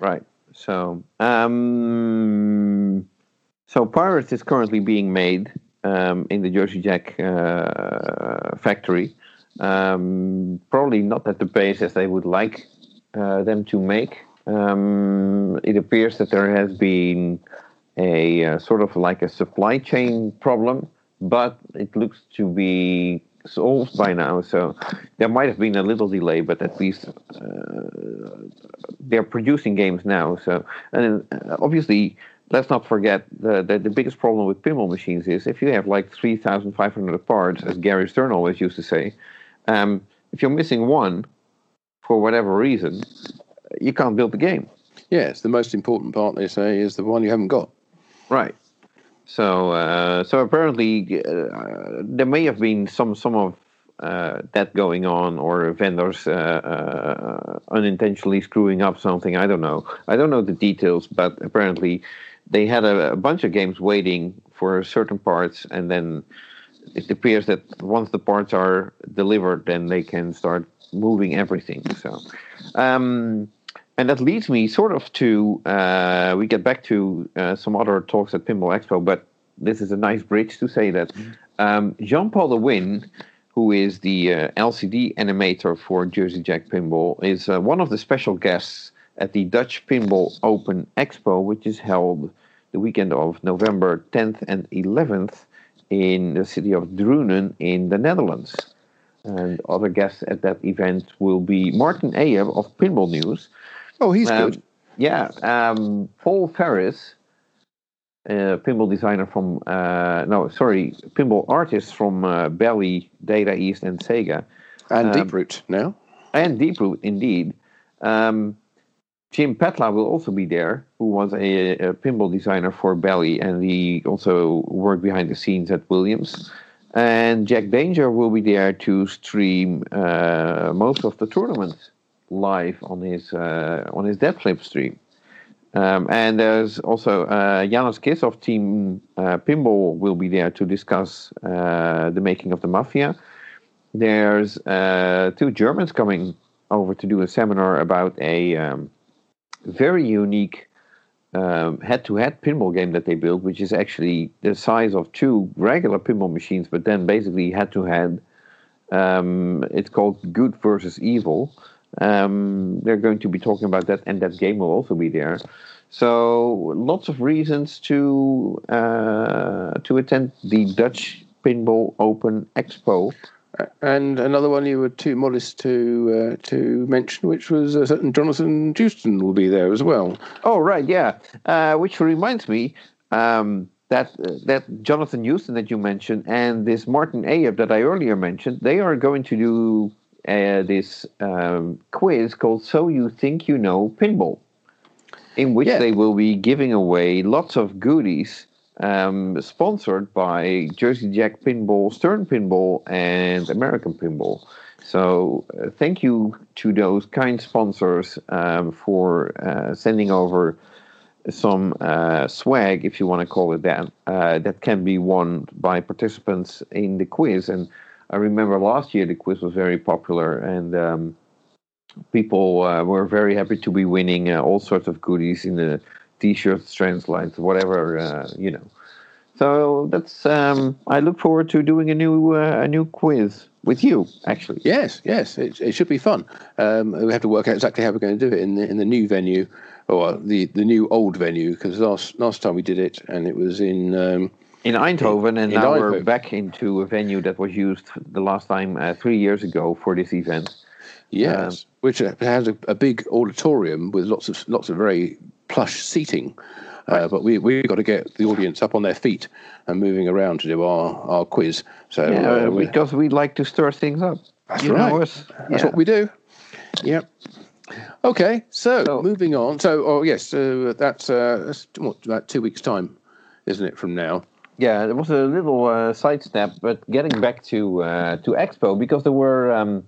Right. So, um, so Pirates is currently being made um, in the Jersey Jack uh, factory um, probably not at the pace as they would like uh, them to make. Um, it appears that there has been a uh, sort of like a supply chain problem, but it looks to be solved by now. So there might have been a little delay, but at least uh, they're producing games now. So and uh, obviously let's not forget the, the, the biggest problem with pinball machines is if you have like 3,500 parts, as Gary Stern always used to say, um, if you're missing one for whatever reason, you can't build the game. Yes, the most important part they say is the one you haven't got. Right. So, uh, so apparently uh, there may have been some some of uh, that going on, or vendors uh, uh, unintentionally screwing up something. I don't know. I don't know the details, but apparently they had a, a bunch of games waiting for certain parts, and then it appears that once the parts are delivered, then they can start moving everything. So, um, and that leads me sort of to uh, we get back to uh, some other talks at Pinball Expo, but this is a nice bridge to say that mm-hmm. um, Jean Paul de Win, who is the uh, LCD animator for Jersey Jack Pinball, is uh, one of the special guests at the Dutch Pinball Open Expo, which is held the weekend of November 10th and 11th in the city of Drunen in the Netherlands. And other guests at that event will be Martin Ayub of Pinball News. Oh, he's um, good. Yeah, um, Paul Faris, uh, pinball designer from uh, no, sorry, pinball artist from uh, Bally, Data East, and Sega, and um, Deeproot now, and Deeproot indeed. Um, Jim Patla will also be there, who was a, a, pinball designer for Bally, and he also worked behind the scenes at Williams. And Jack Danger will be there to stream uh, most of the tournaments live on his uh, on his Dead Flip stream. Um, and there's also uh, Janos Kiss of Team uh, Pinball will be there to discuss uh, the making of the Mafia. There's uh, two Germans coming over to do a seminar about a um, very unique um, head-to-head pinball game that they built, which is actually the size of two regular pinball machines, but then basically head-to-head. Um, it's called Good versus Evil. Um, they're going to be talking about that, and that game will also be there. So lots of reasons to uh, to attend the Dutch Pinball Open Expo. And another one you were too modest to uh, to mention, which was a certain Jonathan Joosten will be there as well. Oh right, yeah. Uh, which reminds me um, that uh, that Jonathan Joosten that you mentioned and this Martin Ayub that I earlier mentioned, they are going to do uh, this um, quiz called So You Think You Know Pinball, in which yeah. they will be giving away lots of goodies um, sponsored by Jersey Jack Pinball, Stern Pinball, and American Pinball. So uh, thank you to those kind sponsors um, for uh, sending over some uh, swag, if you want to call it that, uh, that can be won by participants in the quiz. And I remember last year the quiz was very popular and um, people uh, were very happy to be winning uh, all sorts of goodies in the t-shirts, translates, whatever uh, you know. So that's um, I look forward to doing a new uh, a new quiz with you. Actually, yes, yes, it, it should be fun. Um, we have to work out exactly how we're going to do it in the in the new venue or the the new old venue because last last time we did it and it was in. Um, in Eindhoven, and in now Eindhoven. we're back into a venue that was used the last time uh, three years ago for this event. Yes, um, which has a, a, big auditorium with lots of lots of very plush seating. Uh, but we we've got to get the audience up on their feet and moving around to do our, our quiz. So yeah, uh, because we like to stir things up. That's you right. That's yeah. what we do. Yep. Okay, so, so, moving on. So, oh yes, uh, that's, uh, that's what, about two weeks' time, isn't it, from now? Yeah, it was a little uh, sidestep, but getting back to uh, to Expo because there were um,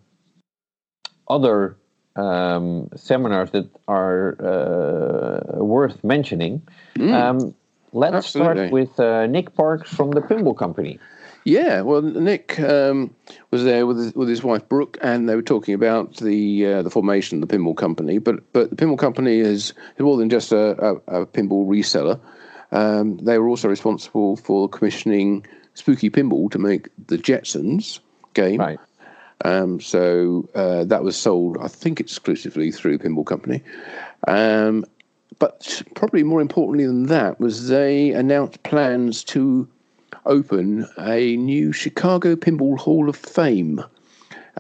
other um, seminars that are uh, worth mentioning. Mm, um, let's absolutely. start with uh, Nick Parks from the Pinball Company. Yeah, well, Nick um, was there with his, with his wife Brooke, and they were talking about the uh, the formation of the pinball company. But but the pinball company is more than just a, a, a pinball reseller. Um, they were also responsible for commissioning Spooky Pinball to make the Jetsons game. Right. Um, so uh, that was sold, I think, exclusively through Pinball Company. Um, but probably more importantly than that was they announced plans to open a new Chicago Pinball Hall of Fame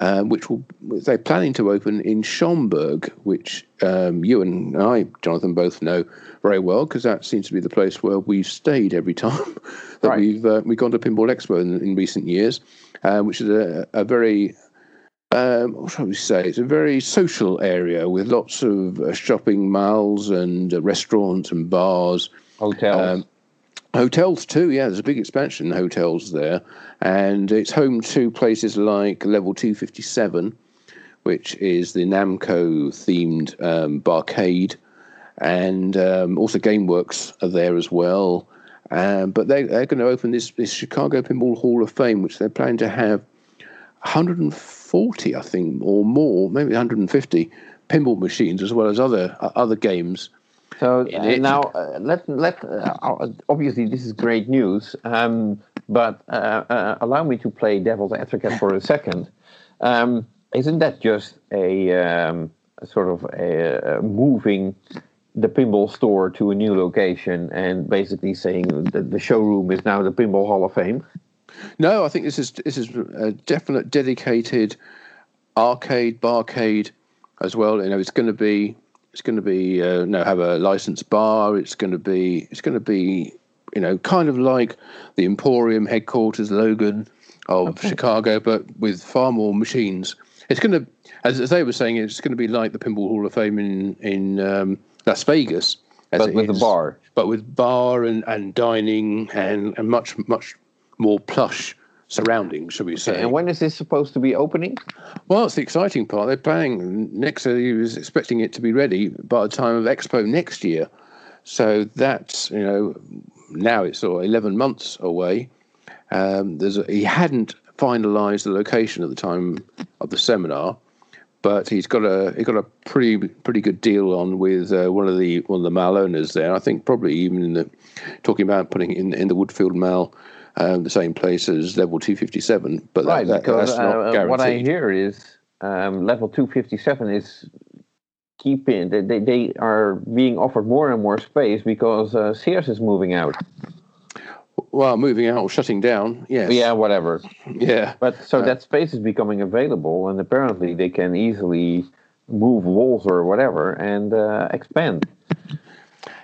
um, which will they're planning to open in Schaumburg, which um, you and I, Jonathan, both know very well because that seems to be the place where we've stayed every time that right. we've uh, we've gone to Pinball Expo in, in recent years, um, which is a, a very um, what shall we say? It's a very social area with lots of uh, shopping malls and uh, restaurants and bars, hotels. Hotels too, yeah. There's a big expansion in hotels there, and it's home to places like Level Two Fifty Seven, which is the Namco themed um, barcade, and um, also GameWorks are there as well. Um, but they, they're going to open this, this Chicago Pinball Hall of Fame, which they're planning to have 140, I think, or more, maybe 150 pinball machines as well as other uh, other games. So uh, now uh, let let uh, obviously this is great news, um, but uh, uh, allow me to play devil's advocate for a second. Um, isn't that just a, um, a sort of a, a moving the pinball store to a new location and basically saying that the showroom is now the Pinball Hall of Fame? No, I think this is this is a definite dedicated arcade barcade as well. You know, it's going to be it's going to be uh, know have a licensed bar. It's going to be it's going to be you know kind of like the Emporium headquarters Logan of okay. Chicago, but with far more machines. It's going to, as, as they were saying, it's going to be like the Pinball Hall of Fame in in um, Las Vegas, but with is, the bar, but with bar and, and dining and, and much much more plush surroundings, shall we say. And when is this supposed to be opening? Well, it's the exciting part. They're planning next. He was expecting it to be ready by the time of Expo next year. So that's you know now it's sort of eleven months away. Um, there's a, he hadn't finalised the location at the time of the seminar, but he's got a he got a pretty pretty good deal on with uh, one of the one of the Mal owners there. I think probably even in the talking about putting in in the Woodfield Mall. Um, the same place as level 257, but right, that, because, that's not uh, guaranteed. What I hear is um, level 257 is keeping they, they, they are being offered more and more space because uh, Sears is moving out. Well, moving out or shutting down, yes. Yeah, whatever. Yeah. But so uh, that space is becoming available, and apparently they can easily move walls or whatever and uh, expand.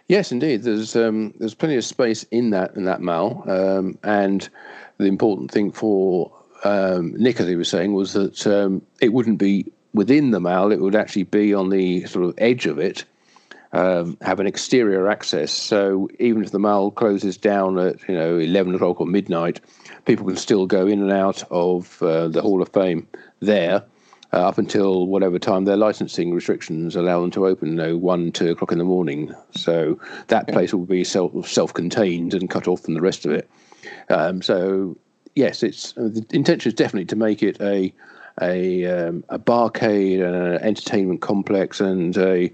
Yes, indeed. There's um, there's plenty of space in that in that mal, um, and the important thing for um, Nick, as he was saying, was that um, it wouldn't be within the mal; it would actually be on the sort of edge of it, um, have an exterior access. So even if the mal closes down at you know eleven o'clock or midnight, people can still go in and out of uh, the Hall of Fame there. Uh, up until whatever time their licensing restrictions allow them to open, you know, one, two o'clock in the morning. So that place will be self self-contained and cut off from the rest of it. Um, so yes, it's uh, the intention is definitely to make it a a um, a barcade, and an entertainment complex, and a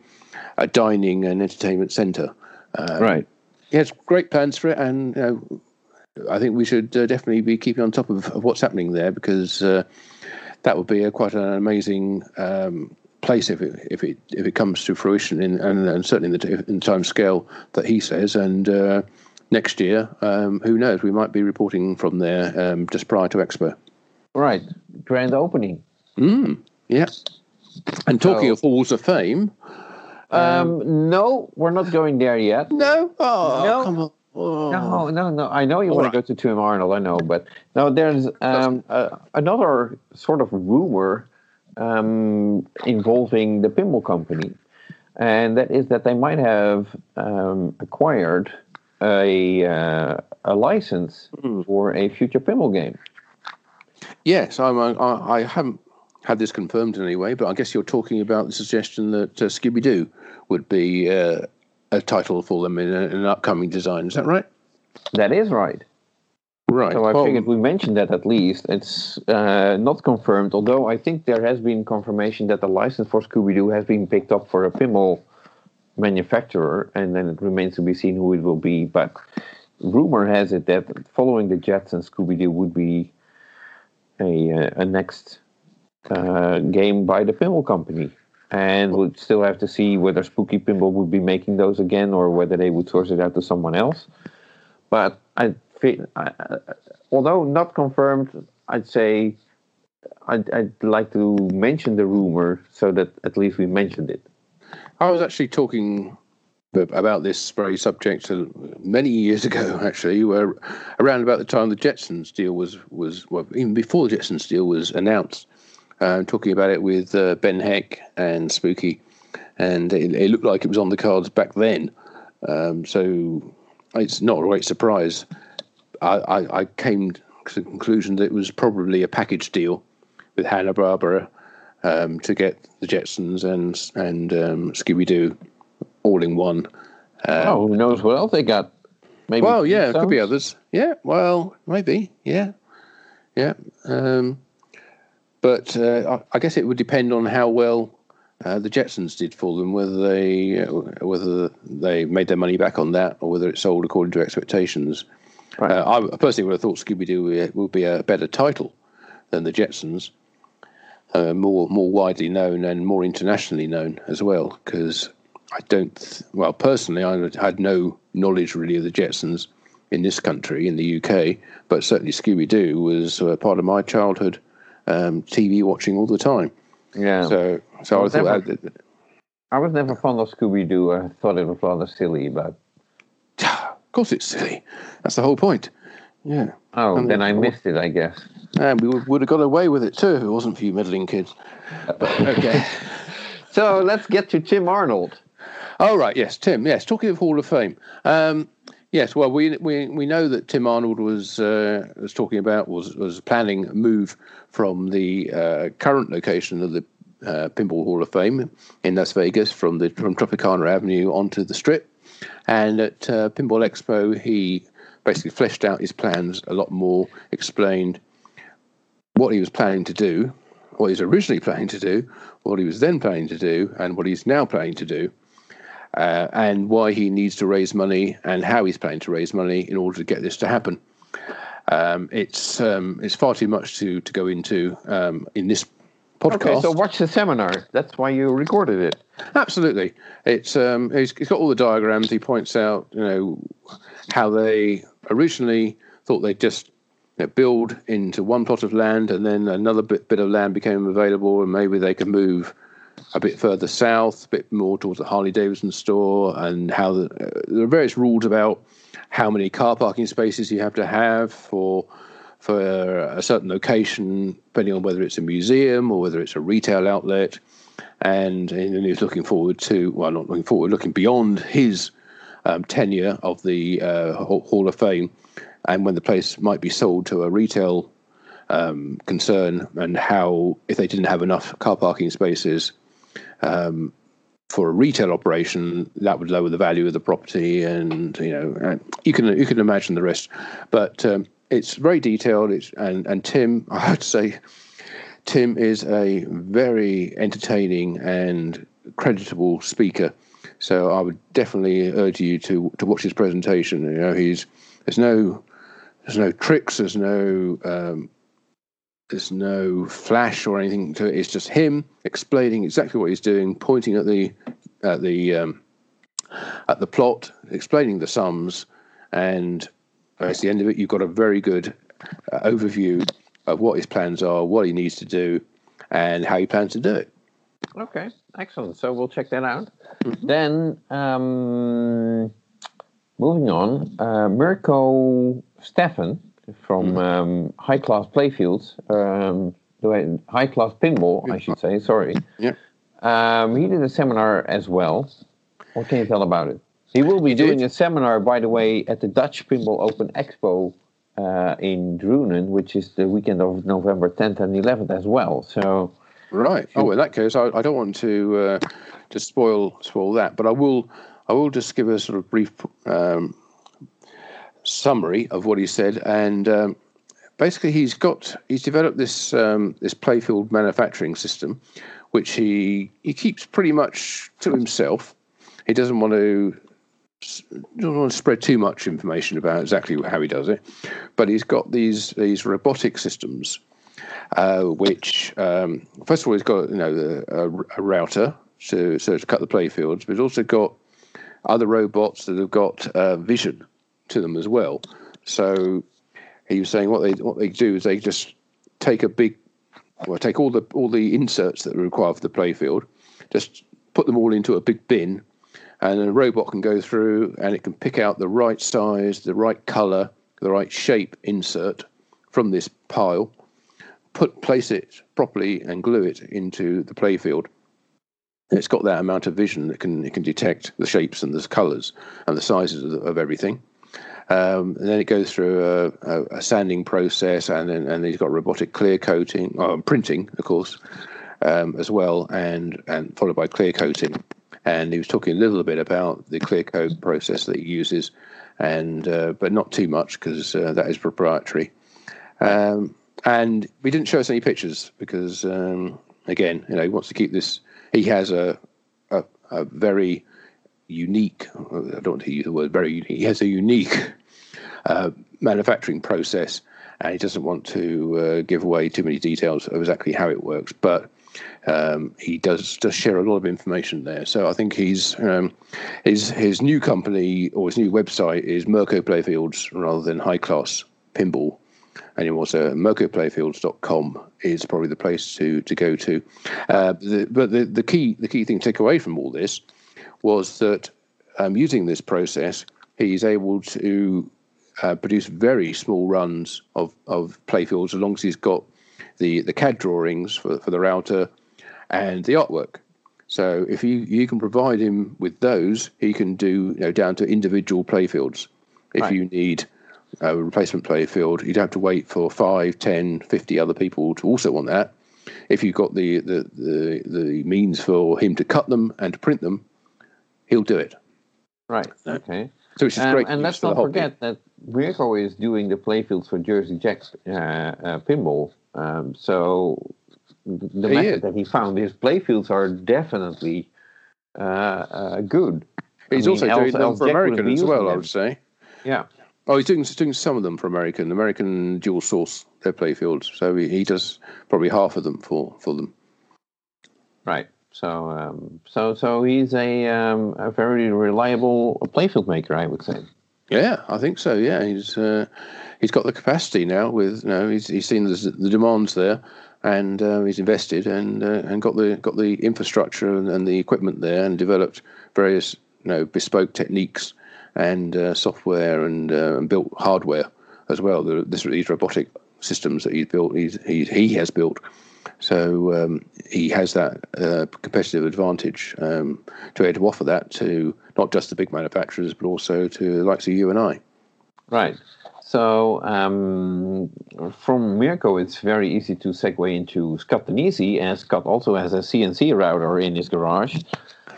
a dining and entertainment centre. Um, right. He great plans for it, and you know, I think we should uh, definitely be keeping on top of, of what's happening there because uh, that would be a, quite an amazing um, place if it if it if it comes to fruition, in, and, and certainly in the, in the time scale that he says. And uh, next year, um, who knows? We might be reporting from there um, just prior to Expo. Right, grand opening. Mm, yeah. And talking so, of halls of fame, um, um, no, we're not going there yet. No, oh, no. come on. Oh. No, no, no. I know you All want right. to go to Tim Arnold. I know, but no, there's um, uh, another sort of rumor um, involving the pinball company, and that is that they might have um, acquired a uh, a license mm. for a future pinball game. Yes, I'm, I, I haven't had this confirmed in any way, but I guess you're talking about the suggestion that uh, Scooby Doo would be uh, a title for them in, a, in, an upcoming design. Is that right? That is right. Right. So I well, figured we mentioned that at least. It's uh, not confirmed, although I think there has been confirmation that the license for Scooby Doo has been picked up for a pinball manufacturer, and then it remains to be seen who it will be. But rumor has it that following the Jetsons Scooby Doo would be a, uh, a next uh, game by the pinball company. And we'll still have to see whether Spooky Pinball would be making those again or whether they would source it out to someone else. But I, I although not confirmed, I'd say I'd, I'd like to mention the rumor so that at least we mentioned it. I was actually talking about this very subject uh, many years ago, actually, where around about the time the Jetsons deal was was well, even before the Jetsons deal was announced, uh, talking about it with uh, Ben Heck and Spooky, and it, it, looked like it was on the cards back then. Um, so it's not a great surprise. I, I, I, came to the conclusion that it was probably a package deal with Hanna Barbera um, to get the Jetsons and and um, Scooby Doo all in one. Um, oh, who knows what else they got? Maybe. Well, yeah, it could be others. Yeah, well, maybe. Yeah, yeah. Um, but uh, I guess it would depend on how well uh, the Jetsons did for them, whether they uh, whether they made their money back on that or whether it sold according to expectations. Right. Uh, I personally would have thought Scooby Doo would be a better title than the Jetsons, uh, more more widely known and more internationally known as well. Because I don't, well, personally, I had no knowledge really of the Jetsons in this country, in the UK, but certainly Scooby Doo was uh, part of my childhood um, TV watching all the time. Yeah. So, so I, I thought. Never, I, I was never fond of Scooby Doo. I thought it was rather silly, but. Of course, it's silly. That's the whole point. Yeah. Oh, and then I missed it, I guess. And we would, would have got away with it too if it wasn't for you meddling kids. okay. so let's get to Tim Arnold. Oh, right. Yes, Tim. Yes. Talking of Hall of Fame. Um, yes. Well, we, we, we know that Tim Arnold was uh, was talking about, was, was planning a move from the uh, current location of the uh, Pinball Hall of Fame in Las Vegas from the from Tropicana Avenue onto the Strip. And at uh, Pinball Expo, he basically fleshed out his plans a lot more, explained what he was planning to do, what he was originally planning to do, what he was then planning to do, and what he's now planning to do, uh, and why he needs to raise money and how he's planning to raise money in order to get this to happen. Um, it's um, it's far too much to to go into um, in this podcast. Okay, so watch the seminar. That's why you recorded it. Absolutely, it's um, he's, he's got all the diagrams. He points out, you know, how they originally thought they'd just you know, build into one plot of land, and then another bit, bit of land became available, and maybe they could move a bit further south, a bit more towards the Harley Davidson store, and how the, uh, there are various rules about how many car parking spaces you have to have for for a certain location, depending on whether it's a museum or whether it's a retail outlet. And, and he was looking forward to, well, not looking forward, looking beyond his um, tenure of the uh, Hall of Fame, and when the place might be sold to a retail um, concern, and how if they didn't have enough car parking spaces um, for a retail operation, that would lower the value of the property, and you know you can you can imagine the rest. But um, it's very detailed. It's and and Tim, I have to say, Tim is a very entertaining and creditable speaker. So I would definitely urge you to to watch his presentation. You know, he's there's no there's no tricks, there's no um, there's no flash or anything to it. It's just him explaining exactly what he's doing, pointing at the at the um, at the plot, explaining the sums, and at the end of it, you've got a very good uh, overview of what his plans are, what he needs to do, and how he plans to do it. Okay, excellent. So we'll check that out. Mm-hmm. Then, um, moving on, uh, Mirko Stefan from mm-hmm. um, High Class Playfields, um, High Class Pinball, I should say, sorry. Yeah. Um, he did a seminar as well. What can you tell about it? He will be he doing did. a seminar, by the way, at the Dutch Pinball Open Expo uh, in Drunen, which is the weekend of November 10th and 11th as well. So Right. Oh, in that case, I, I don't want to uh, to spoil spoil that, but I will I will just give a sort of brief um, summary of what he said, and um, basically he's got he's developed this um, this playfield manufacturing system, which he he keeps pretty much to himself. He doesn't want to don't want to spread too much information about exactly how he does it, but he's got these these robotic systems uh, which um, first of all, he's got you know a, a router to so to cut the playfields, but it's also got other robots that have got uh, vision to them as well. So he was saying what they what they do is they just take a big well take all the all the inserts that are required for the playfield, just put them all into a big bin, and a robot can go through and it can pick out the right size, the right color, the right shape insert from this pile put place it properly and glue it into the playfield. It's got that amount of vision that can it can detect the shapes and the colours and the sizes of, of everything. Um, and then it goes through a, a, a sanding process, and then and he's got robotic clear coating, oh, printing, of course, um, as well, and and followed by clear coating. And he was talking a little bit about the clear coat process that he uses, and uh, but not too much because uh, that is proprietary. Um, and we didn't show us any pictures because, um, again, you know, he wants to keep this he has a, a, a very unique. I don't want to use the word very unique. He has a unique uh, manufacturing process, and he doesn't want to uh, give away too many details of exactly how it works. But um, he does does share a lot of information there. So I think he's um, his his new company or his new website is Merco Playfields rather than High Class Pinball anymore. So mirkoplayfields.com is probably the place to to go to. Uh, the, but the, the key the key thing to take away from all this was that um, using this process, he's able to uh, produce very small runs of, of playfields as long as he's got the, the CAD drawings for, for the router and the artwork. So if you, you can provide him with those, he can do you know, down to individual playfields. If right. you need a replacement playfield, you'd have to wait for 5, 10, 50 other people to also want that. If you've got the, the, the, the means for him to cut them and to print them, he'll do it. Right. Okay. So it's um, great. And let's not forget that Mirko is doing the playfields for Jersey Jacks uh, uh, pinball. Um, so the he method is. that he found, his playfields are definitely uh, uh good. He's I mean, also doing them for American as well, I would say. Yeah. Oh, he's doing doing some of them for American. American dual source their playfields, so he, he does probably half of them for for them. Right. So, um, so, so he's a um, a very reliable playfield maker, I would say. Yeah, I think so. Yeah, he's uh, he's got the capacity now. With you know, he's he's seen the, the demands there, and uh, he's invested and uh, and got the got the infrastructure and, and, the equipment there, and developed various you know bespoke techniques and uh, software and, uh, and built hardware as well. The, this, these robotic systems that he's built, he's, he he has built so um, he has that uh, competitive advantage um, to be able to offer that to not just the big manufacturers, but also to the likes of you and I. Right. So um, from Mirko, it's very easy to segue into Scott Danesi, as Scott also has a CNC router in his garage.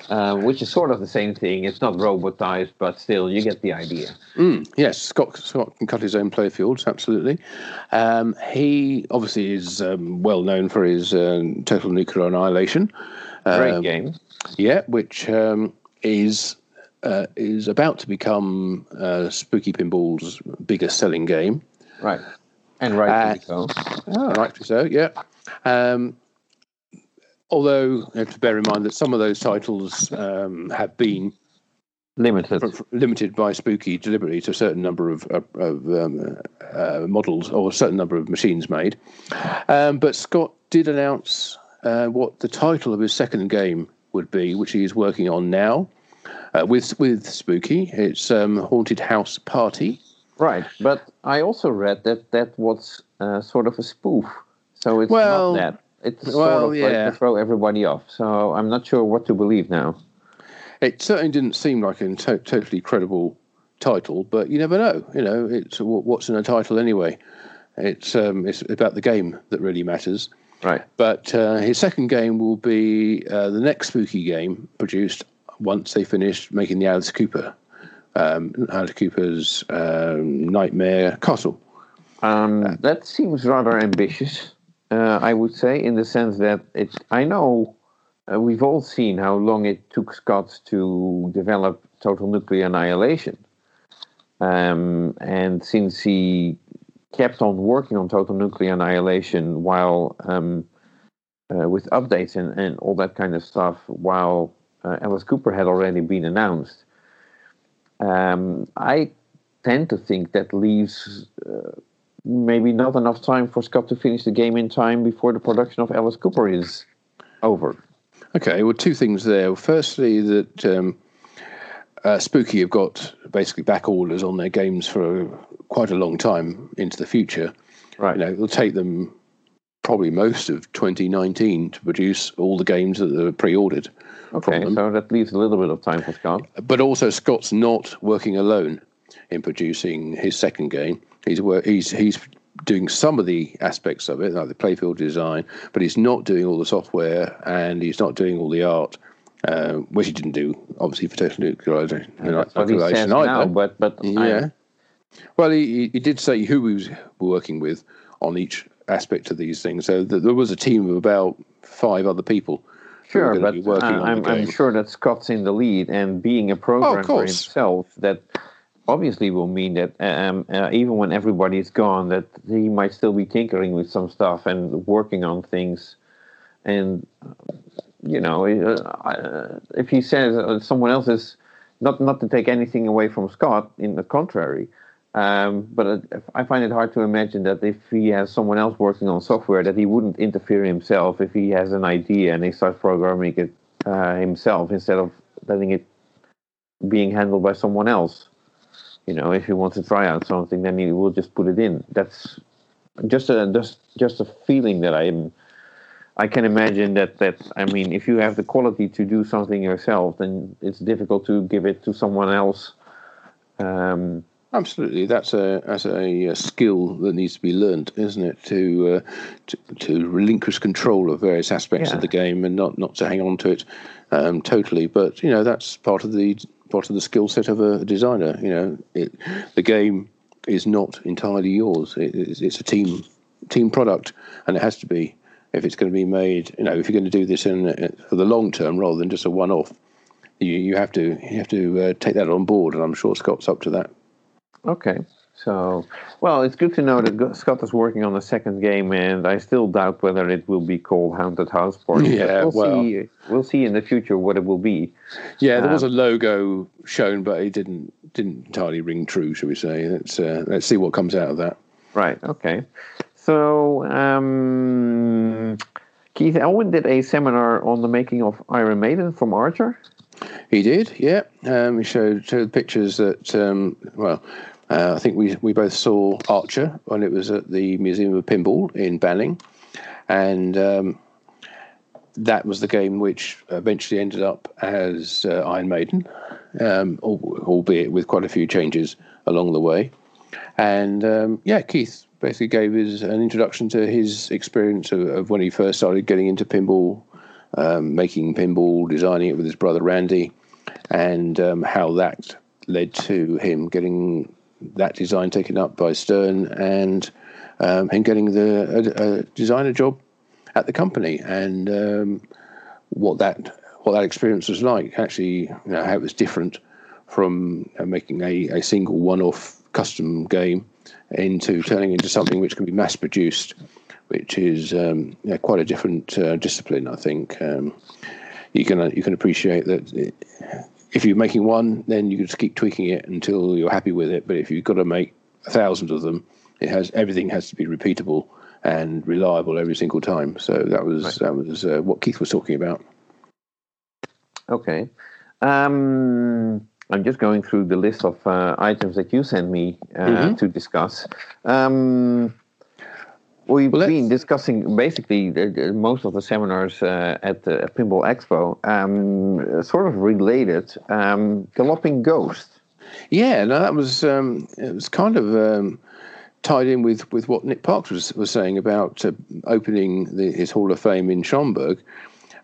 Uh, which is sort of the same thing. It's not robotized, but still, you get the idea. Mm, yes, Scott, Scott can cut his own playfields, absolutely. Um, he obviously is um, well known for his uh, Total Nuclear Annihilation. Great um, game. Yeah, which um, is uh, is about to become uh, Spooky Pinball's biggest selling game. Right, and rightfully so. Oh. Rightfully so, yeah. Um, although you have to bear in mind that some of those titles um, have been limited limited by Spooky deliberately to a certain number of, of, of um, uh, models or a certain number of machines made. Um, but Scott did announce uh, what the title of his second game would be, which he is working on now uh, with with Spooky. It's um, Haunted House Party. Right, but I also read that that was uh, sort of a spoof. So it's well, not that. It's well, sort of yeah. like to throw everybody off. So I'm not sure what to believe now. It certainly didn't seem like a to- totally credible title, but you never know. You know, it's what's in a title anyway. It's um, it's about the game that really matters. Right. But uh, his second game will be uh, the next spooky game produced once they finish making the Alice Cooper, um, Alice Cooper's um, Nightmare Castle. Um, uh, that seems rather ambitious uh, I would say, in the sense that it's. I know uh, we've all seen how long it took Scott to develop total nuclear annihilation, um, and since he kept on working on total nuclear annihilation while um, uh, with updates and, and all that kind of stuff, while uh, Alice Cooper had already been announced. Um, I tend to think that leaves uh, maybe not enough time for Scott to finish the game in time before the production of Alice Cooper is over. Okay, well, two things there. Firstly, that um, uh, Spooky have got basically back orders on their games for quite a long time into the future. Right. You know, it'll take them probably most of 2019 to produce all the games that are pre-ordered. Okay, so that leaves a little bit of time for Scott. But also, Scott's not working alone in producing his second game. He's he's he's doing some of the aspects of it, like the playfield design, but he's not doing all the software and he's not doing all the art, uh, which he didn't do obviously for total nuclearization. That's what he says now, but but yeah. I'm... Well, he he did say who he was working with on each aspect of these things. So there was a team of about five other people Sure, but I'm, I'm, sure that Scott's in the lead, and being a programmer oh, himself, that obviously will mean that um, uh, even when everybody is gone, that he might still be tinkering with some stuff and working on things. And you know, uh, if he says uh, someone else is not not to take anything away from Scott, in the contrary. Um, but I find it hard to imagine that if he has someone else working on software, that he wouldn't interfere himself if he has an idea and he starts programming it uh, himself instead of letting it being handled by someone else. You know, if he wants to try out something, then he will just put it in. That's just a just just a feeling that I'm. I can imagine that that I mean, if you have the quality to do something yourself, then it's difficult to give it to someone else. Um, Absolutely, that's a that's a, skill that needs to be learnt, isn't it? To, uh, to, to relinquish control of various aspects yeah. of the game and not not to hang on to it um, totally. But you know that's part of the part of the skill set of a designer. You know, it, the game is not entirely yours. It, it's, it's, a team team product, and it has to be if it's going to be made. You know, if you're going to do this in for the long term rather than just a one off, you you have to you have to uh, take that on board, and I'm sure Scott's up to that. Okay. So, well, it's good to know that Scott is working on a second game, and I still doubt whether it will be called Haunted House Party. Yeah, we'll well, see. We'll see in the future what it will be. Yeah, there um, was a logo shown, but it didn't didn't entirely ring true, shall we say? Let's uh, let's see what comes out of that. Right. Okay. So, um, Keith Elwin did a seminar on the making of Iron Maiden from Archer. He did, yeah. Um, he showed showed pictures that um, well uh, I think we we both saw Archer when it was at the Museum of Pinball in Banning, and um, that was the game which eventually ended up as uh, Iron Maiden, um, albeit with quite a few changes along the way. And um, yeah, Keith basically gave us an introduction to his experience of, of when he first started getting into pinball, um, making pinball, designing it with his brother Randy, and um, how that led to him getting that design taken up by Stern and um, him getting the a, a, designer job at the company and um, what that what that experience was like. Actually, you know, how it was different from uh, making a, a single one-off custom game into turning into something which can be mass produced, which is um, yeah, quite a different uh, discipline. I think um, you can you can appreciate that. It, if you're making one, then you can just keep tweaking it until you're happy with it. But if you've got to make a thousand of them, it has everything has to be repeatable and reliable every single time. So that was right. that was uh, what Keith was talking about. Okay, um, I'm just going through the list of uh, items that you sent me uh, mm-hmm. to discuss. Um, We've been discussing basically the, the, most of the seminars uh, at the Pinball Expo, um, sort of related. Um, Galloping Ghost. Yeah, no, that was um, it was kind of um, tied in with, with what Nick Parks was, was saying about uh, opening the, his Hall of Fame in Schaumburg.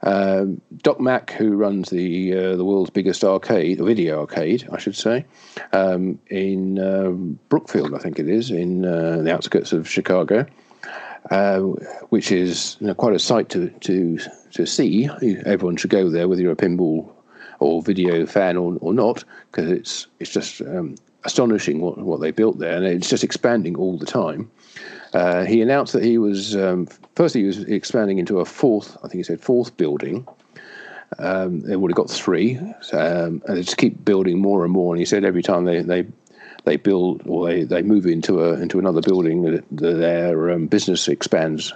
Uh, Doc Mack, who runs the uh, the world's biggest arcade, the video arcade, I should say, um, in uh, Brookfield, I think it is, in uh, the outskirts of Chicago uh, which is you know, quite a sight to, to to see. Everyone should go there, whether you're a pinball or video fan or, or not, because it's it's just um, astonishing what, what they built there, and it's just expanding all the time. Uh, he announced that he was um, firstly he was expanding into a fourth, I think he said fourth building. Um, they've got three, um, and they just keep building more and more. And he said every time they, they they build or they, they move into a into another building, their um, business expands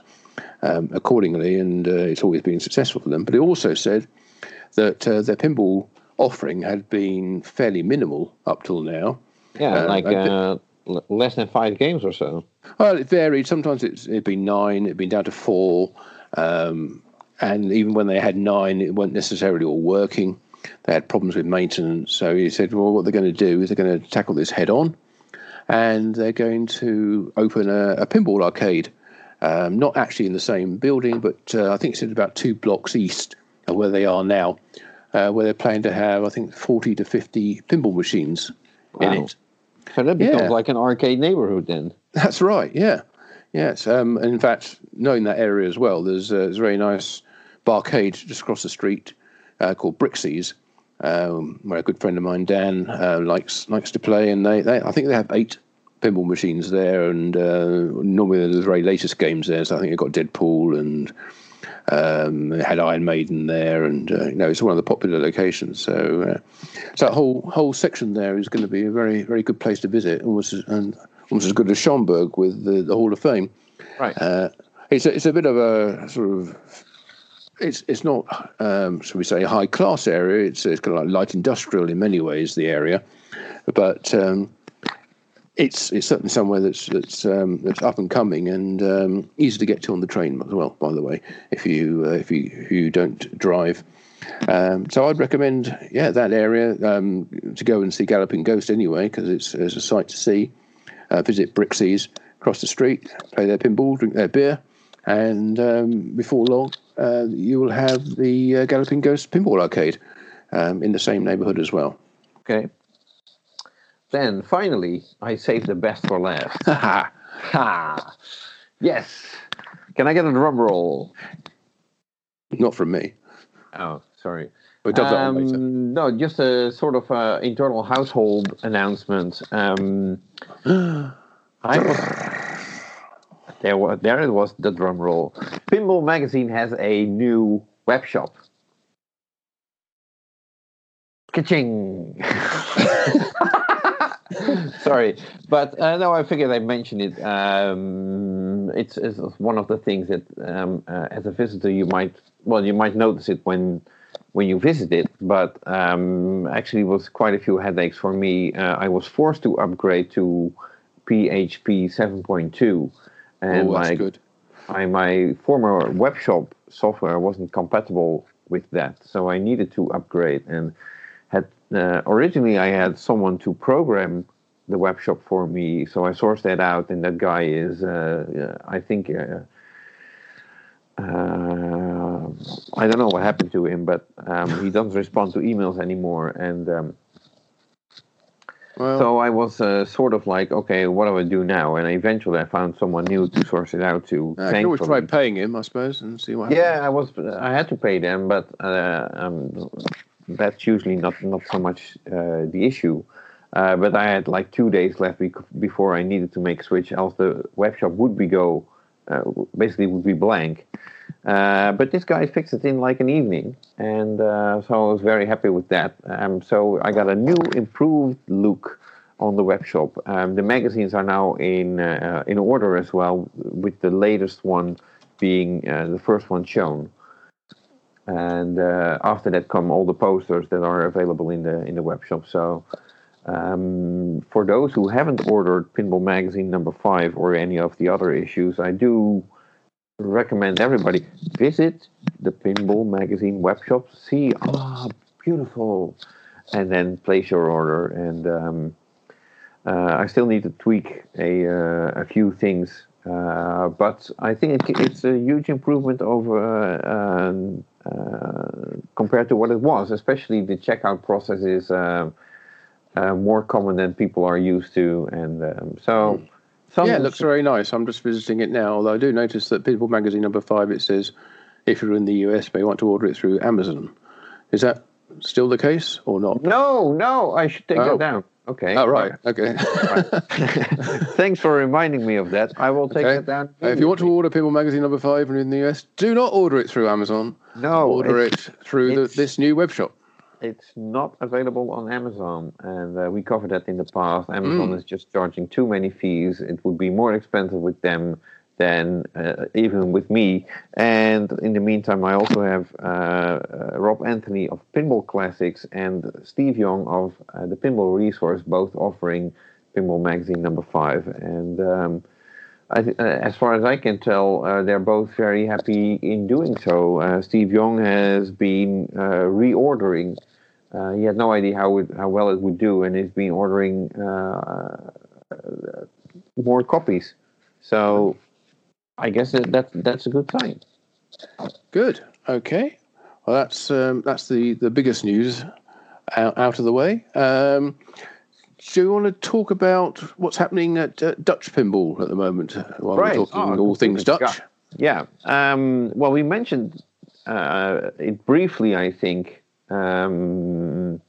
um, accordingly, and uh, it's always been successful for them. But it also said that uh, their pinball offering had been fairly minimal up till now. Yeah, uh, like uh, less than five games or so. Well, it varied. Sometimes it's it'd been nine, it'd been down to four, um, and even when they had nine, it weren't necessarily all working. They had problems with maintenance. So he said, well, what they're going to do is they're going to tackle this head on and they're going to open a, a pinball arcade. Um, not actually in the same building, but uh, I think it's about two blocks east of where they are now, uh, where they're planning to have, I think, 40 to 50 pinball machines wow. in it. So that becomes yeah. like an arcade neighborhood then. That's right, yeah. Yes. Um, in fact, knowing that area as well, there's, uh, there's a very nice barcade just across the street uh, called Brixie's, um, where a good friend of mine, Dan, uh, likes likes to play, and they, they I think they have eight pinball machines there, and uh, normally the very latest games there. So I think they've got Deadpool and um, they had Iron Maiden there, and uh, you know it's one of the popular locations. So, uh, so that whole whole section there is going to be a very very good place to visit, almost as, and almost as good as Schaumburg with the, the Hall of Fame. Right. Uh, it's a, it's a bit of a sort of it's it's not um, shall we say a high class area. It's it's kind of like light industrial in many ways the area, but um, it's it's certainly somewhere that's that's um, that's up and coming and um, easy to get to on the train as well. By the way, if you uh, if you if you don't drive, um, so I'd recommend yeah that area um, to go and see Galloping Ghost anyway because it's it's a sight to see. Uh, visit Brixie's across the street, play their pinball, drink their beer, and um, before long uh, you will have the uh, Galloping Ghost Pinball Arcade um, in the same neighbourhood as well. Okay. Then finally, I saved the best for last. ha! Yes. Can I get a drum roll? Not from me. Oh, sorry. Um, no, just a sort of uh, internal household announcement. Um, I was, there, was, there it was, the drum roll. Pinball Magazine has a new web shop. Ka-ching! Sorry, but uh, no, I figured I mentioned it. Um, it's, it's, one of the things that, um, uh, as a visitor, you might well, you might notice it when when you visit it. But um, actually, was quite a few headaches for me. Uh, I was forced to upgrade to PHP 7.2, and oh, my good. my my former web shop software wasn't compatible with that, so I needed to upgrade and had uh, originally I had someone to program the web shop for me, so I sourced that out, and that guy is, uh, I think, uh, uh, I don't know what happened to him, but um, he doesn't respond to emails anymore, and um, well, so I was uh, sort of like, okay, what do I do now? And eventually, I found someone new to source it out to. Uh, you always try paying him, I suppose, and see what. Yeah, I was. I had to pay them, but uh, um, that's usually not not so much uh, the issue. Uh, but I had like two days left before I needed to make a switch, else the web shop would be go uh, basically would be blank. Uh, but this guy fixed it in like an evening, and uh, so I was very happy with that. Um, so I got a new, improved look on the web shop. Um, the magazines are now in uh, in order as well, with the latest one being uh, the first one shown and uh, after that come all the posters that are available in the in the web shop. So um, for those who haven't ordered Pinball Magazine number five or any of the other issues, I do recommend everybody visit the Pinball Magazine web shop. See, ah, oh, beautiful, and then place your order. And um, uh, I still need to tweak a uh, a few things. Uh, but I think it's a huge improvement over uh, um, uh, compared to what it was. Especially the checkout process is uh, uh, more common than people are used to, and um, so. Some yeah, it looks very nice. I'm just visiting it now. Although I do notice that Pinball Magazine number five it says if you're in the US, may want to order it through Amazon. Is that still the case or not? No, no, I should take oh. that down. Okay. Oh, right. Okay. Thanks for reminding me of that. I will take okay. that down. Uh, if you want to order Pinball Magazine number five and in the US, do not order it through Amazon. No. Order it through the, this new web shop. It's not available on Amazon, and uh, we covered that in the past. Amazon mm. is just charging too many fees. It would be more expensive with them than uh, even with me. And in the meantime, I also have uh, uh, Rob Anthony of Pinball Classics and Steve Young of uh, the Pinball Resource, both offering Pinball Magazine number five. And um, uh, as far as I can tell, uh, they're both very happy in doing so. Steve Young has been reordering. he had no idea how it, how well it would do, and he's been ordering more copies. So I guess that that's a good sign. Good. Okay. Well, that's um, that's the the biggest news out, out of the way. Um, do you want to talk about what's happening at uh, Dutch Pinball at the moment while right. we're talking oh, all things Dutch? Yeah. Um, well, we mentioned uh, it briefly, I think. Um,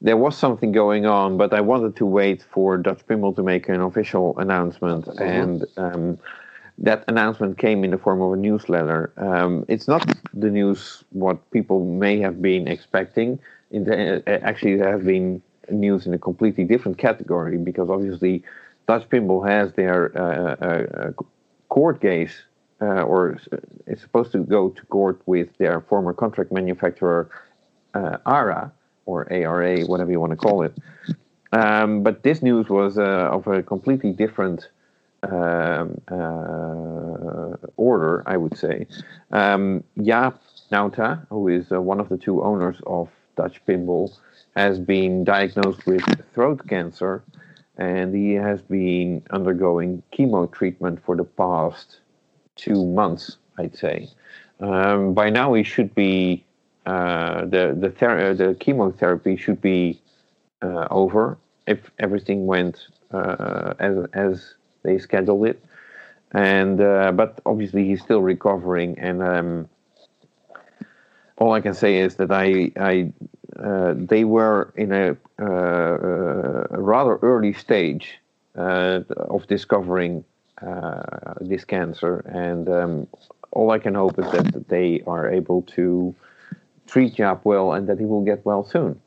there was something going on, but I wanted to wait for Dutch Pinball to make an official announcement, mm-hmm. and um, that announcement came in the form of a newsletter. Um, it's not the news what people may have been expecting. It uh, actually has been news in a completely different category because obviously Dutch Pinball has their uh, uh, uh court case, or is supposed to go to court with their former contract manufacturer ARA or ARA, whatever you want to call it. Um, but this news was of a completely different um, uh, order, I would say. Um, Jaap Nauta, who is uh, one of the two owners of Dutch Pinball, has been diagnosed with throat cancer and he has been undergoing chemo treatment for the past two months, I'd say. Um, by now, he should be uh, the the, ther- the chemotherapy should be uh, over if everything went uh, as as they scheduled it. And uh, but obviously he's still recovering, and um, all I can say is that I, I uh, they were in a, uh, a rather early stage uh, of discovering uh, this cancer, and um, all I can hope is that they are able to treat Jaap well and that he will get well soon.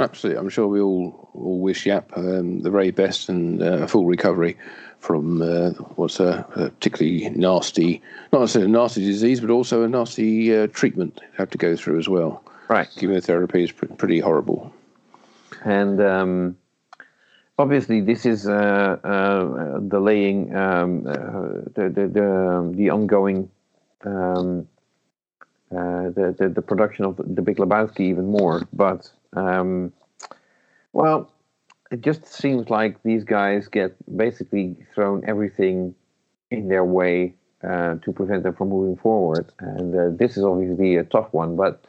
Absolutely, I'm sure we all, all wish Jaap um, the very best and uh, full recovery from uh, what's a, a, particularly nasty, not necessarily a nasty disease, but also a nasty uh, treatment have to go through as well. Right. Chemotherapy is pr- pretty horrible. And um, obviously, this is uh, uh delaying um, uh, the, the, the, um, the ongoing. Um, uh, the, the, the production of the, the Big Lebowski even more, but um, well, it just seems like these guys get basically thrown everything in their way uh, to prevent them from moving forward. And uh, this is obviously a tough one, but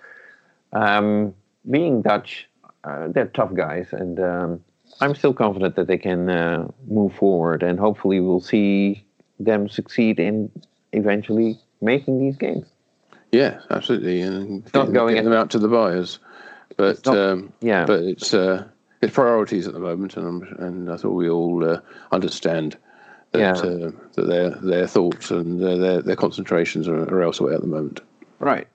um, being Dutch, uh, they're tough guys, and um, I'm still confident that they can uh, move forward, and hopefully we'll see them succeed in eventually making these games. Yeah, absolutely, and it's not going them out to the buyers, but not, um, yeah, but it's uh, it's priorities at the moment, and and I thought we all uh, understand that yeah. uh, that their their thoughts and their their concentrations are, are elsewhere at the moment. Right.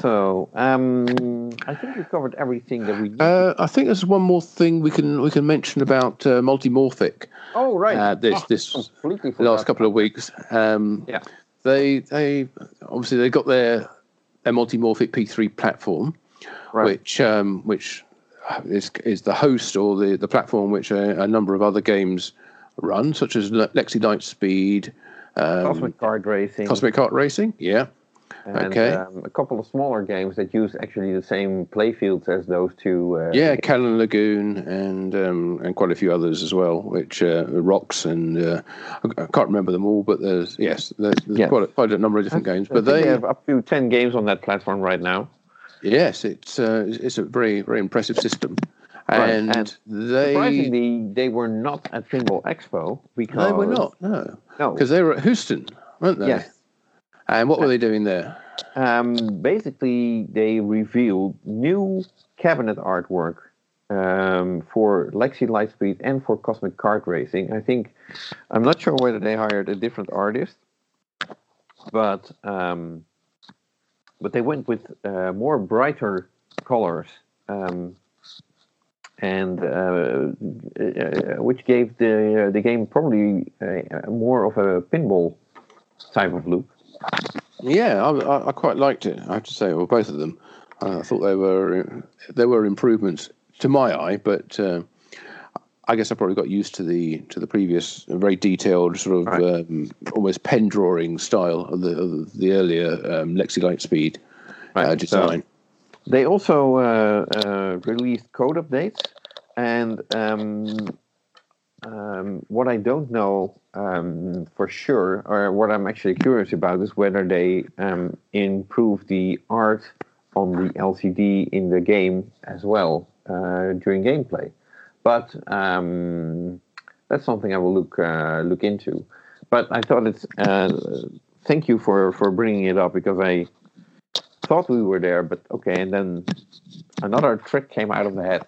So um, I think we've covered everything that we. Uh, I think there's one more thing we can we can mention about uh, multimorphic. Oh right. Uh, this oh, this last couple of weeks. Um, yeah. They they obviously they got their their multimorphic P3 platform, right. which um, which is is the host or the, the platform which a, a number of other games run, such as Lexy Lightspeed, um, Cosmic Cart Racing, Cosmic Cart Racing, yeah. And, okay. Um, a couple of smaller games that use actually the same playfields as those two. Uh, yeah, Cannon Lagoon and um, and quite a few others as well, which uh, rocks and uh, I can't remember them all, but there's yes, there's, there's. Quite, a, quite a number of different games. But they have up to ten games on that platform right now. Yes, it's uh, it's a very very impressive system. Right. And, and, they surprisingly they were not at Pinball Expo because they were not no no because they were at Houston, weren't they? Yes. And what were they doing there? Um, basically, they revealed new cabinet artwork um, for Lexy Lightspeed and for Cosmic Cart Racing. I think I'm not sure whether they hired a different artist, but um, but they went with uh, more brighter colors, um, and uh, uh, which gave the uh, the game probably more of a pinball type of look. Yeah, I, I, quite liked it. I have to say, well, both of them. I thought they were there were improvements to my eye, but uh, I guess I probably got used to the to the previous very detailed sort of right. um, almost pen drawing style of the of the earlier um, Lexy Lightspeed uh, right. uh, design. So they also uh, uh, released code updates, and um, um, what I don't know um, for sure, or what I'm actually curious about, is whether they um, improve the art on the LCD in the game as well uh, during gameplay. But um, that's something I will look uh, look into. But I thought it's uh, thank you for for bringing it up because I thought we were there, but okay. And then another trick came out of the head.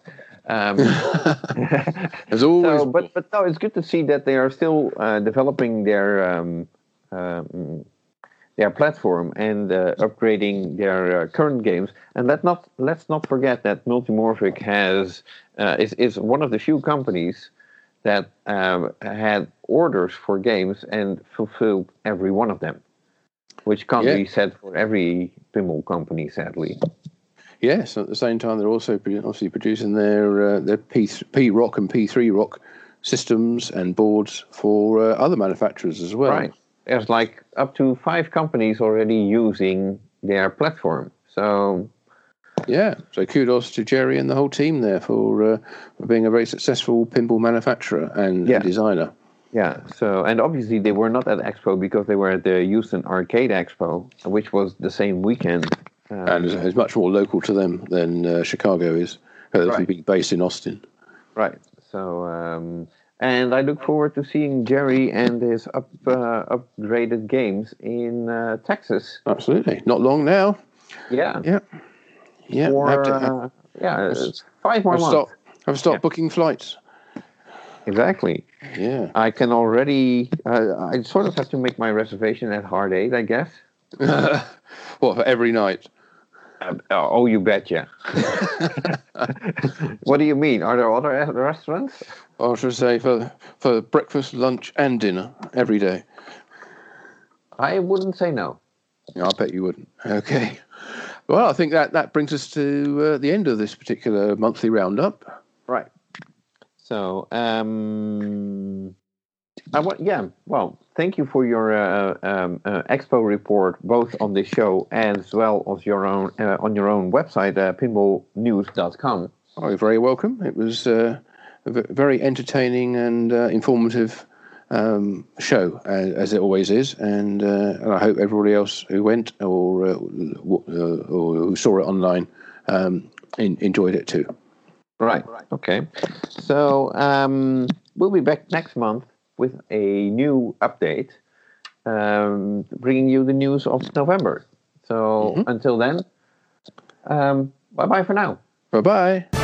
Um, As always, so, but but no, it's good to see that they are still uh, developing their um, um, their platform and uh, upgrading their uh, current games. And let not let's not forget that Multimorphic has uh, is is one of the few companies that um, had orders for games and fulfilled every one of them, which can't yeah. be said for every pinball company, sadly. Yes, at the same time, they're also obviously producing their uh, their P P Rock and P three Rock systems and boards for uh, other manufacturers as well. Right. There's like up to five companies already using their platform. So. Yeah, so kudos to Gerry and the whole team there for, uh, for being a very successful pinball manufacturer and, yeah. and designer. Yeah. So, and obviously they were not at Expo because they were at the Houston Arcade Expo, which was the same weekend um, and it's, much more local to them than uh, Chicago is. Uh, right. being based in Austin. Right. So, um, and I look forward to seeing Gerry and his up, uh, upgraded games in uh, Texas. Absolutely. Not long now. Yeah. Yeah. Yeah. Have to, uh, yeah. five more I've months. Start, I've stopped yeah. booking flights. Exactly. Yeah. I can already. Uh, I sort of have to make my reservation at Hard Eight, I guess. well, for every night? Uh, oh, you betcha. what do you mean? Are there other restaurants? I should say for for breakfast, lunch, and dinner every day. I wouldn't say no. Yeah, I bet you wouldn't. Okay. Well, I think that that brings us to uh, the end of this particular monthly roundup. Right. So, um, I want, yeah, well, thank you for your uh, um, uh, expo report, both on this show as well as your own uh, on your own website, uh, pinballnews.com. Oh, you're very welcome. It was uh, a very entertaining and uh, informative um, show, as, as, it always is, and, uh, and, I hope everybody else who went or or who saw it online um, in, enjoyed it too. Right. Okay. So um, we'll be back next month with a new update, um, bringing you the news of November. So mm-hmm. until then, um, bye bye for now. Bye bye.